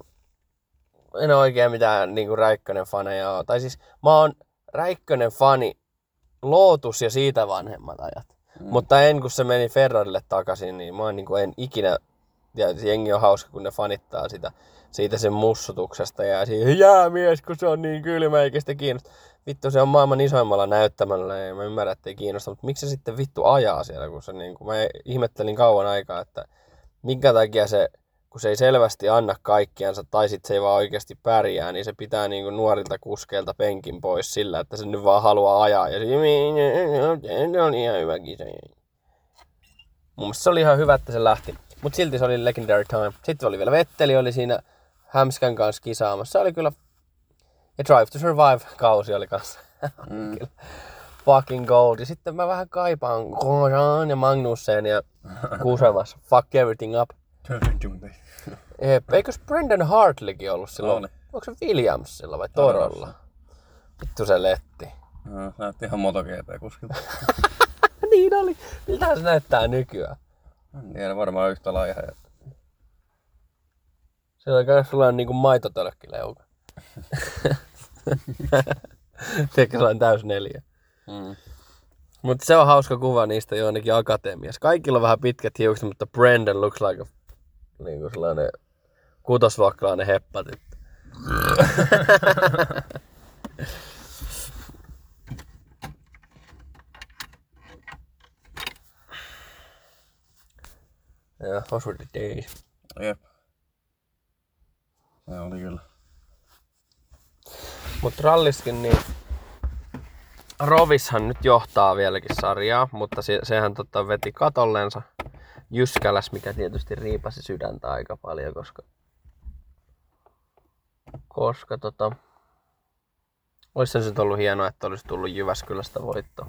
en ole oikein mitään niinku Räikkönen faneja oo. Tai siis mä oon Räikkönen fani Lotus ja siitä vanhemmat ajat. Mm. Mutta en kun se meni Ferrarille takaisin, niin mä oon niinku en ikinä, ja jengi on hauska kun ne fanittaa sitä, siitä sen mussutuksesta ja siitä, jää mies kun se on niin kylmä eikä sitä kiinnosta. Vittu se on maailman isoimmalla näyttämällä ja mä ymmärrän, että ei kiinnosta, mutta miksi se sitten vittu ajaa siellä, kun se niinku, mä ihmettelin kauan aikaa, että minkä takia se, kun se ei selvästi anna kaikkiansa tai sitten se ei vaan oikeasti pärjää, niin se pitää niinku nuorilta kuskeilta penkin pois sillä, että se nyt vaan haluaa ajaa. Ja se, on ihan hyvä kisa. Mun mielestä se oli ihan hyvä, että se lähti. Mutta silti se oli legendary time. Sitten oli vielä Vetteli, oli siinä Hämskän kanssa kisaamassa. Se oli kyllä... Ja Drive to Survive-kausi oli kanssa. Mm. Fucking gold. Ja sitten mä vähän kaipaan Grosjean ja Magnussen ja kusemassa. Fuck everything up. Jep. Eikös Brendan Hartleykin ollut silloin? Oli. Onko se Williamsilla vai Torolla? Vittu se letti. No, näytti ihan MotoGP-kuskilta. niin oli. Miltä se näyttää nykyään? En tiedä, varmaan yhtä laiha. Siellä kai sulla on niinku maitotölkkileuka. Tiedätkö, sulla on täys neljä. Mm. Mutta se on hauska kuva niistä jonnekin akatemiassa. Kaikilla on vähän pitkät hiukset, mutta Brendan looks like a, niinku sellainen kutosluokkalainen heppatyttö. Yeah, those were the days. Jep. Se oli kyllä. Mutta ralliskin niin... Rovishan nyt johtaa vieläkin sarjaa, mutta se, sehän tota veti katollensa Jyskäläs, mikä tietysti riipasi sydäntä aika paljon, koska, koska tota, olisi se nyt ollut hienoa, että olisi tullut Jyväskylästä voitto.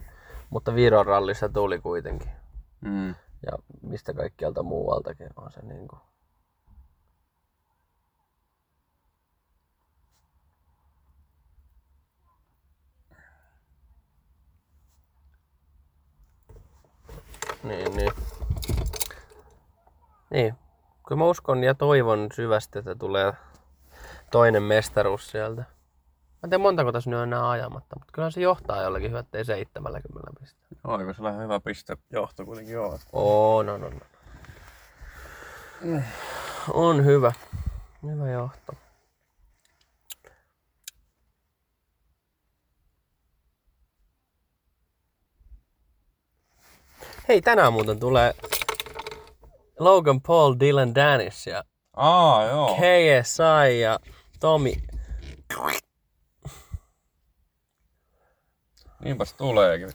Mutta Viron rallissa tuli kuitenkin. Mm. Ja mistä kaikkialta muualtakin on se niin kuin... Niin, niin. Niin. Kyllä mä uskon ja toivon syvästi, että tulee toinen mestaruus sieltä. Mä en tiedä montako tässä nyt on enää ajamatta, mutta kyllä se johtaa jollakin hyvä, ettei 70 pistettä. Oliko se hyvä piste johto kuitenkin joo. Oo, no, no, no. On hyvä. Hyvä johto. Hei, tänään muuten tulee Logan Paul, Dylan Dennis ja Aa, joo. KSI ja Tomi. Niinpäs tuleekin.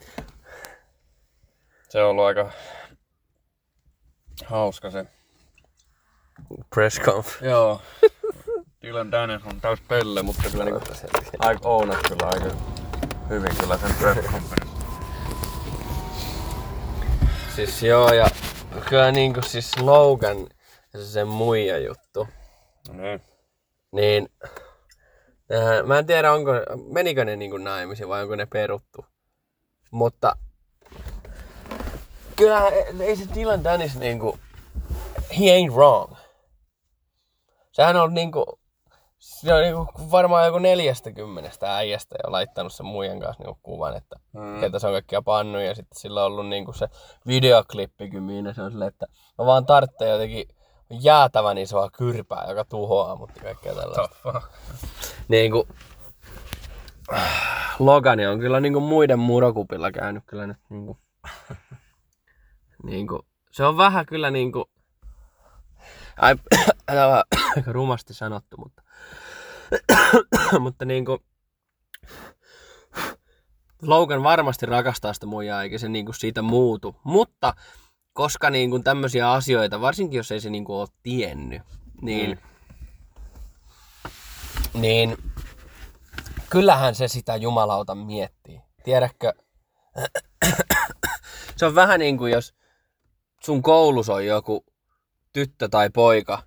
Se on ollut aika hauska se. Press conf. Joo. Dylan Dennis on täys pelle, mutta kyllä niinku aika ounat kyllä aika hyvin kyllä sen press conference. Siis joo, ja kyllä niinku siis Logan ja se sen muija juttu. No niin. Niin, äh, mä en tiedä, onko, menikö ne niinku naimisiin vai onko ne peruttu. Mutta kyllä ei se Dylan Dennis niinku, he ain't wrong. Sehän on niinku, se on niinku varmaan joku neljästä kymmenestä äijästä jo laittanut sen muijan kanssa niinku kuvan, että mm. ketä se on kaikkia pannuja. Ja sitten sillä on ollut niinku se videoklippikin, minä se on silleen, että mä vaan tarvitsen jotenkin jäätävän isoa kyrpää, joka tuhoaa mut ja kaikkea tällaista. Niinku, Logani on kyllä niinku muiden murokupilla käynyt kyllä nyt niinku, niinku, se on vähän kyllä niinku, ai, tää on aika rumasti sanottu, mutta, mutta niinku, Logan varmasti rakastaa sitä muijaa, eikä se niinku siitä muutu. Mutta koska niinku tämmöisiä asioita, varsinkin jos ei se niinku ole tiennyt, niin, mm. niin kyllähän se sitä jumalauta miettii. Tiedätkö, se on vähän niin kuin jos sun koulus on joku tyttö tai poika,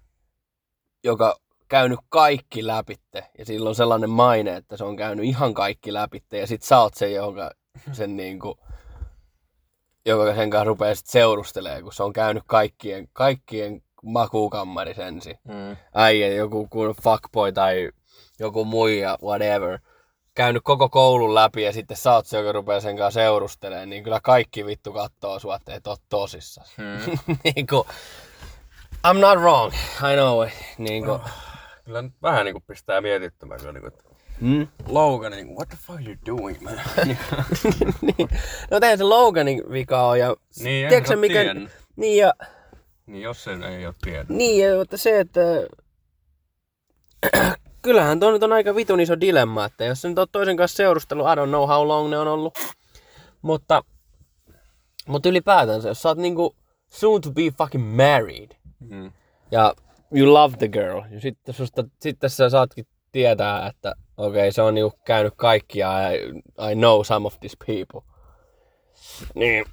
joka käynyt kaikki läpitte ja sillä on sellainen maine, että se on käynyt ihan kaikki läpitte ja sit sä oot se, joka sen niinku, joka sen kanssa rupeaa sit seurustelemaan, kun se on käynyt kaikkien, kaikkien makuukammaris ensin. Mm. Äijä, joku kun fuckboy tai joku muija, whatever, käynyt koko koulun läpi ja sitten sä oot se, joka rupeaa sen kanssa seurustelemaan, niin kyllä kaikki vittu kattoo sua, että et oo tosissaan. Mm. niinku, I'm not wrong, I know it. Niinku, Kyllä nyt vähän niinku pistää mietittämään kyllä niinku, että mm? Logan, niinku, what the fuck are you doing, man? niin. No tehän se Loganin vika on ja... Niin, tiedätkö se mikä... tiennyt. Niin ja... niin jos sen ei oo tiennyt. Niin ja mutta se, että... Kyllähän tuo nyt on aika vitun iso dilemma, että jos sä nyt oot toisen kanssa seurustellut, I don't know how long ne on ollut. Mutta... Mutta ylipäätänsä, jos sä oot niinku soon to be fucking married, Mm. ja you love the girl, ja sitten, susta, sitten sä saatkin tietää, että okei, okay, se on niinku käynyt kaikkia, I, I know some of these people. Niin.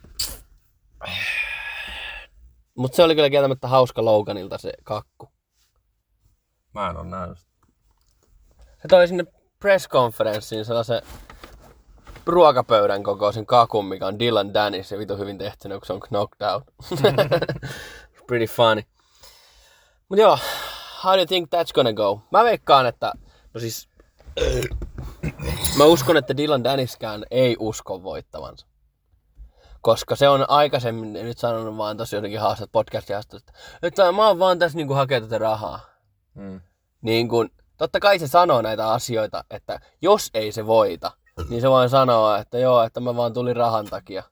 Mutta se oli kyllä kieltämättä hauska Loganilta se kakku. Mä en oo nähnyt sitä. Se toi sinne press conferenssiin sellaisen ruokapöydän kokoisen kakun, mikä on Dylan Dennis ja vitu hyvin tehty, kun se on knocked out. Pretty funny. Mut joo, how do you think that's gonna go? Mä veikkaan, että, no siis, mä uskon, että Dylan Denniskään ei usko voittavansa. Koska se on aikaisemmin nyt sanonut vaan tosi jotenkin haastat podcastin että, että mä oon vaan tässä niinku hakee tätä rahaa Mm. niin kun, totta kai se sanoo näitä asioita, että jos ei se voita, niin se voi sanoa, että joo, että mä vaan tulin rahan takia.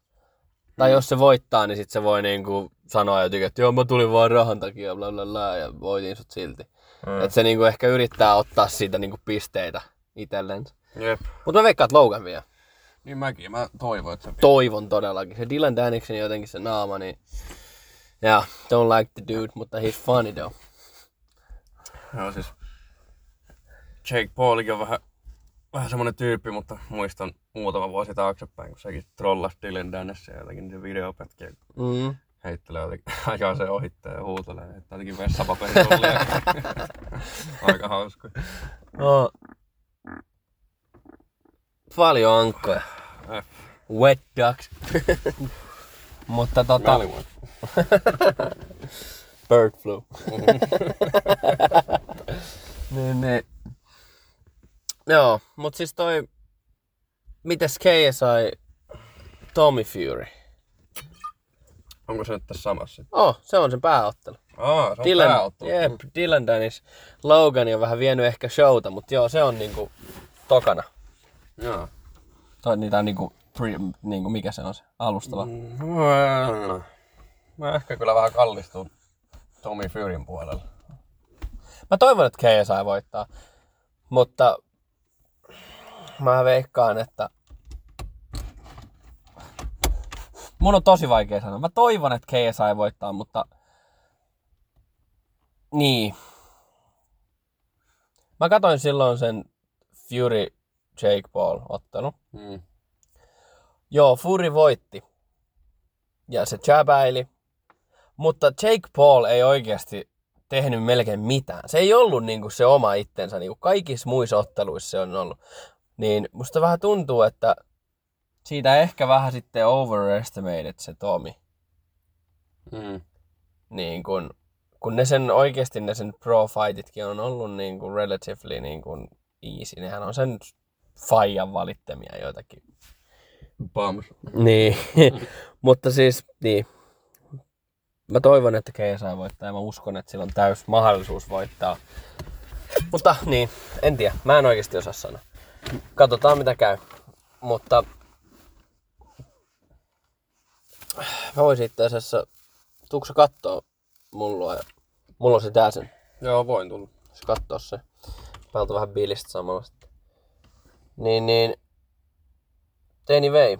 Tai Mm. jos se voittaa, niin sit se voi niinku sanoa jotenkin, että joo, mä tulin vaan rahan takia, bla bla bla, ja voitin sut silti. Mm. Että se niinku ehkä yrittää ottaa siitä niinku pisteitä itsellensä. Jep. Mutta mä veikkaan, että Logan vie. Niin mäkin. Mä toivon, että se Toivon todellakin. Se Dylan Daniksen jotenkin se naama, niin... Yeah, don't like the dude, mutta he's funny though. Joo, siis Jake Paulikin on vähän, vähän semmonen tyyppi, mutta muistan muutama vuosi taaksepäin, kun sekin trollasi Dylan Dennissä jotenkin niitä videopätkiä, Mm. heittelee jotenkin, ajaa se ohittaa ja huutelee, että jotenkin vessapaperin tulee. Aika hauska. No. Paljon ankkoja. Äh, Wet ducks. Mutta tota... Bird flu. niin, niin. Joo, mut siis toi... Mites KSI Tommy Fury? Onko se nyt tässä samassa? Oh, se on se pääottelu. Aa, se on Dylan, pääottelu. jep, Dylan Dennis Logan on vähän vienyt ehkä showta, mutta joo, se on niinku tokana. Joo. Toi niitä niinku, pre, niinku, mikä se on se, alustava. Mm. Mä, mä ehkä kyllä vähän kallistun Tommy Furyn puolella. Mä toivon, että KSI voittaa, mutta mä veikkaan, että Mun on tosi vaikea sanoa. Mä toivon, että KSI voittaa, mutta... Niin. Mä katsoin silloin sen Fury Jake Paul ottelu. Mm. Joo, Fury voitti. Ja se chabaili. Mutta Jake Paul ei oikeasti tehnyt melkein mitään. Se ei ollut niinku se oma itsensä. Niinku kaikissa muissa otteluissa se on ollut. Niin musta vähän tuntuu, että siitä ehkä vähän sitten overestimated se Tomi. Mm. Niin kun, kun ne sen oikeasti ne sen pro fightitkin on ollut niin kuin relatively niin kuin easy. Nehän on sen faijan valittamia joitakin. Bums. Niin, mutta siis niin. Mä toivon, että KSI voittaa ja mä uskon, että sillä on täys mahdollisuus voittaa. Mutta niin, en tiedä. Mä en oikeasti osaa sanoa. Katsotaan mitä käy. Mutta mä voisin itse asiassa, tuutko sä kattoo mulla ja mulla on se Dazen. Joo, voin tulla. Se kattoo se. Päältä vähän bilistä samalla sitten. Niin, niin. Teini vei.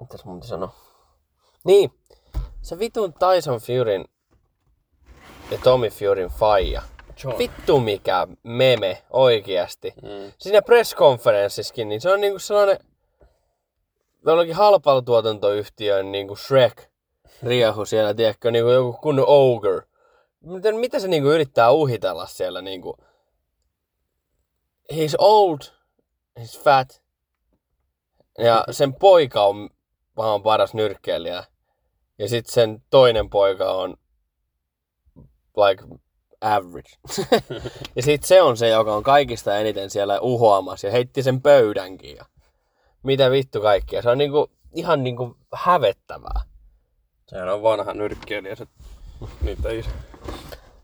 Mitäs mun sanoa? Niin. Se vitun Tyson Furyn ja Tommy Furyn faija. John. Vittu mikä meme oikeasti. Mm. Siinä presskonferenssissakin, niin se on niinku sellainen jollakin halpailutuotantoyhtiön niinku Shrek riehu siellä, tiedätkö, niinku joku kunnon ogre. Miten, mitä se niinku yrittää uhitella siellä niinku? He's old, he's fat. Ja sen poika on vaan paras nyrkkeilijä. Ja sitten sen toinen poika on like average. ja sitten se on se, joka on kaikista eniten siellä uhoamassa ja heitti sen pöydänkin. Ja mitä vittu kaikkea. Se on niinku, ihan niinku hävettävää. Sehän on vanha nyrkkeilijä se niitä isä.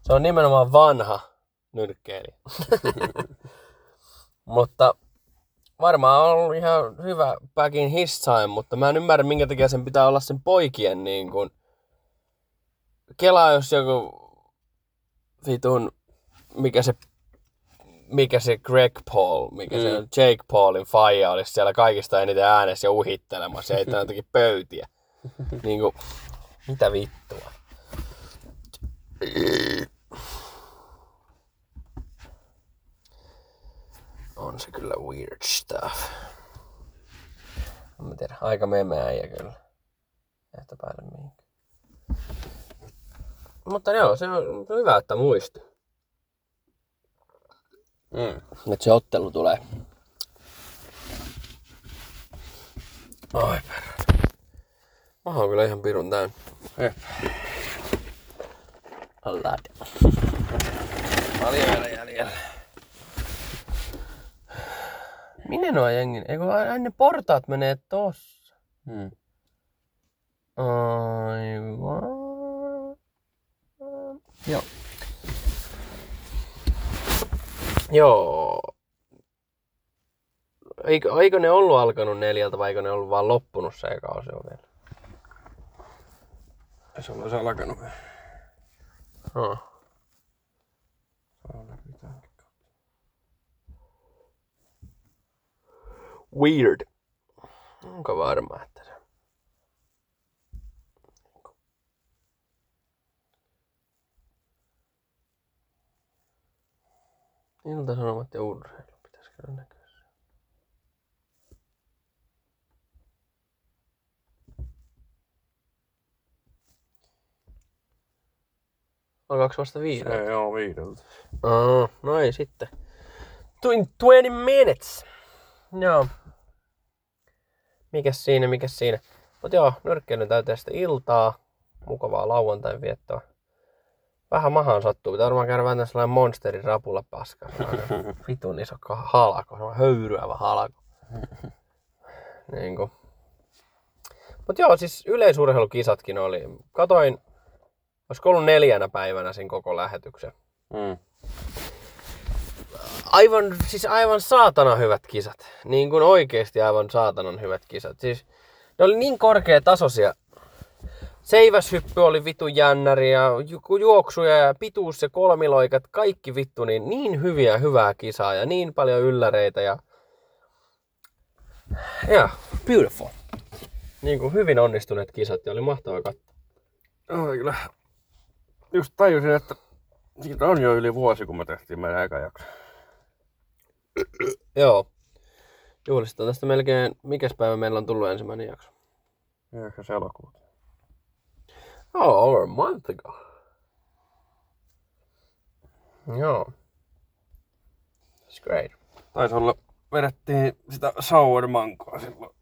Se on nimenomaan vanha nyrkkeilijä. mutta varmaan on ollut ihan hyvä back in his time, mutta mä en ymmärrä minkä takia sen pitää olla sen poikien niin kuin... Kela jos joku vitun, mikä se mikä se Greg Paul, mikä mm. se on Jake Paulin faija olisi siellä kaikista eniten äänessä ja uhittelemassa ja heittää jotakin pöytiä. niin kuin, mitä vittua. On se kyllä weird stuff. En mä tiedä, aika meme äijä kyllä. Ehtä päälle mihinkään. Mutta joo, se on hyvä, että muisti. Mm. Että se ottelu tulee. Ai perhana. Mä oon kyllä ihan pirun täynnä. Lad. Paljon vielä jäljellä. Minne nuo jengin? Eikö aina ne portaat menee tossa? Mm. Aivan. Joo. Joo. Eikö, eikö ne ollut alkanut neljältä vai eikö ne ollut vaan loppunut se kausi on vielä? Se on alkanut. Oh. Weird. Onko varma, että se... Ilta-Sanomat ja urheilu pitäisi käydä näkössä. Alkaako vasta viideltä? Se on viideltä. Oh, no ei sitten. Tuin 20 minutes. Joo. Mikäs siinä, mikäs siinä. Mut joo, nyrkkeilyn täytyy sitten iltaa. Mukavaa lauantain viettoa. Vähän mahaan sattuu. Pitää varmaan käydä vähän sellainen monsterin rapulla paska. Vitun iso halako. Sellainen höyryävä halako. Niinku. Mut joo, siis yleisurheilukisatkin oli. Katoin, olisiko ollut neljänä päivänä sen koko lähetyksen. Mm. Aivan, siis aivan saatana hyvät kisat. Niin kuin oikeesti aivan saatanan hyvät kisat. Siis ne oli niin korkeatasoisia. Seiväshyppy oli vitu jännäri ja ju- juoksuja ja pituus ja kolmiloikat, kaikki vittu, niin, niin hyviä hyvää kisaa ja niin paljon ylläreitä ja... Ja, beautiful. Niin kuin hyvin onnistuneet kisat ja oli mahtava katsoa. Oh, kyllä. Just tajusin, että siitä on jo yli vuosi, kun me tehtiin meidän eka jakso. Joo. Juhlistetaan tästä melkein, mikäs päivä meillä on tullut ensimmäinen jakso? 9. elokuuta. Oh, over a month ago. Joo. That's great. Taisi olla, vedettiin sitä sour mangoa silloin.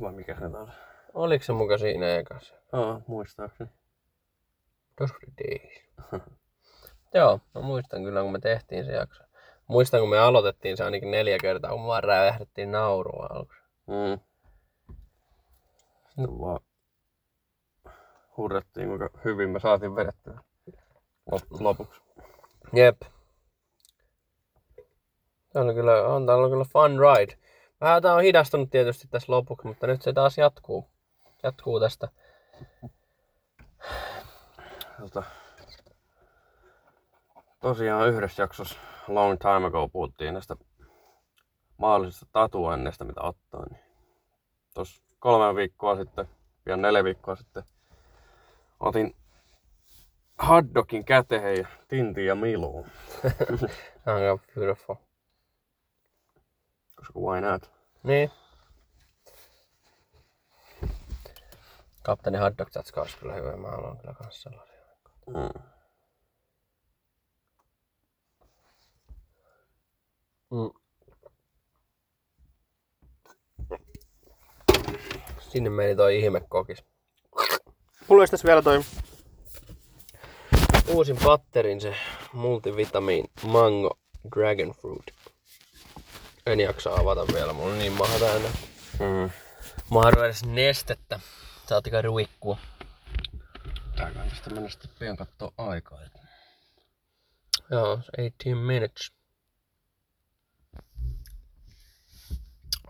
Vai mikä se on? Oliko se muka siinä ekassa? Aa, muistaakseni. Those were. Joo, mä muistan kyllä, kun me tehtiin se jakso. Muistan, kun me aloitettiin se ainakin neljä kertaa, kun me vaan räjähdettiin naurua aluksi. Mm. Sitten vaan hurrattiin, kuinka hyvin me saatiin vedettyä lop- lopuksi. Jep. Tämä on kyllä, on, tää on kyllä fun ride. Vähän tää on hidastunut tietysti tässä lopuksi, mutta nyt se taas jatkuu. Jatkuu tästä. Tota, tosiaan yhdessä jaksossa long time ago puhuttiin näistä mahdollisista tatuoinneista, mitä ottaa. Niin Tuossa kolme viikkoa sitten, pian neljä viikkoa sitten, otin hotdogin käteen ja tintin ja miluun. Aika beautiful. Koska why not? Niin. Kapteeni Hotdog Tatska olisi kyllä hyvä. Mä haluan kyllä kans sellaisia. Mm. Mm. Sinne meni toi ihme kokis. Mulla olisi tässä vielä toi uusin patterin, se multivitamiin mango dragon fruit. En jaksa avata vielä, mulla on niin maha täynnä. Mm. Mahdu edes nestettä. Saatikaan ruikkua. Tää kannattaa mennä sitten pian kattoo aikaa. Joo, 18 minutes.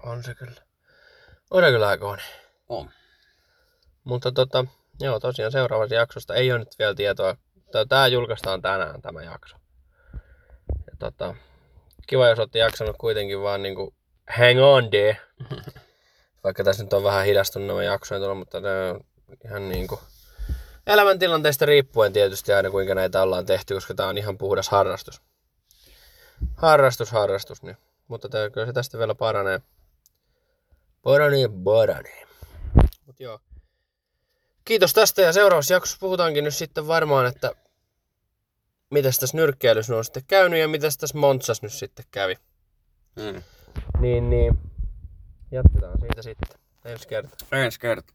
On se kyllä. On se kyllä aikoinen. On. Mutta tota, joo, tosiaan seuraavassa jaksosta ei ole nyt vielä tietoa. Tää- Tää julkaistaan tänään tämä jakso. Ja tota, kiva jos olette jaksanut kuitenkin vaan niinku hang on there. Vaikka tässä nyt on vähän hidastunut nämä jaksoja tuolla, mutta ne on ihan niinku elämäntilanteesta riippuen tietysti aina kuinka näitä ollaan tehty, koska tää on ihan puhdas harrastus. Harrastus, harrastus, niin. Mutta tää, kyllä se tästä vielä paranee. Paranee, paranee. Mut joo. Kiitos tästä ja seuraavassa jaksossa puhutaankin nyt sitten varmaan, että mitäs tässä nyrkkeilyssä on sitten käynyt ja mitäs tässä Montsas nyt sitten kävi. Mm. Niin, niin. Jatketaan siitä sitten ensi kertaa. Ensi kerta.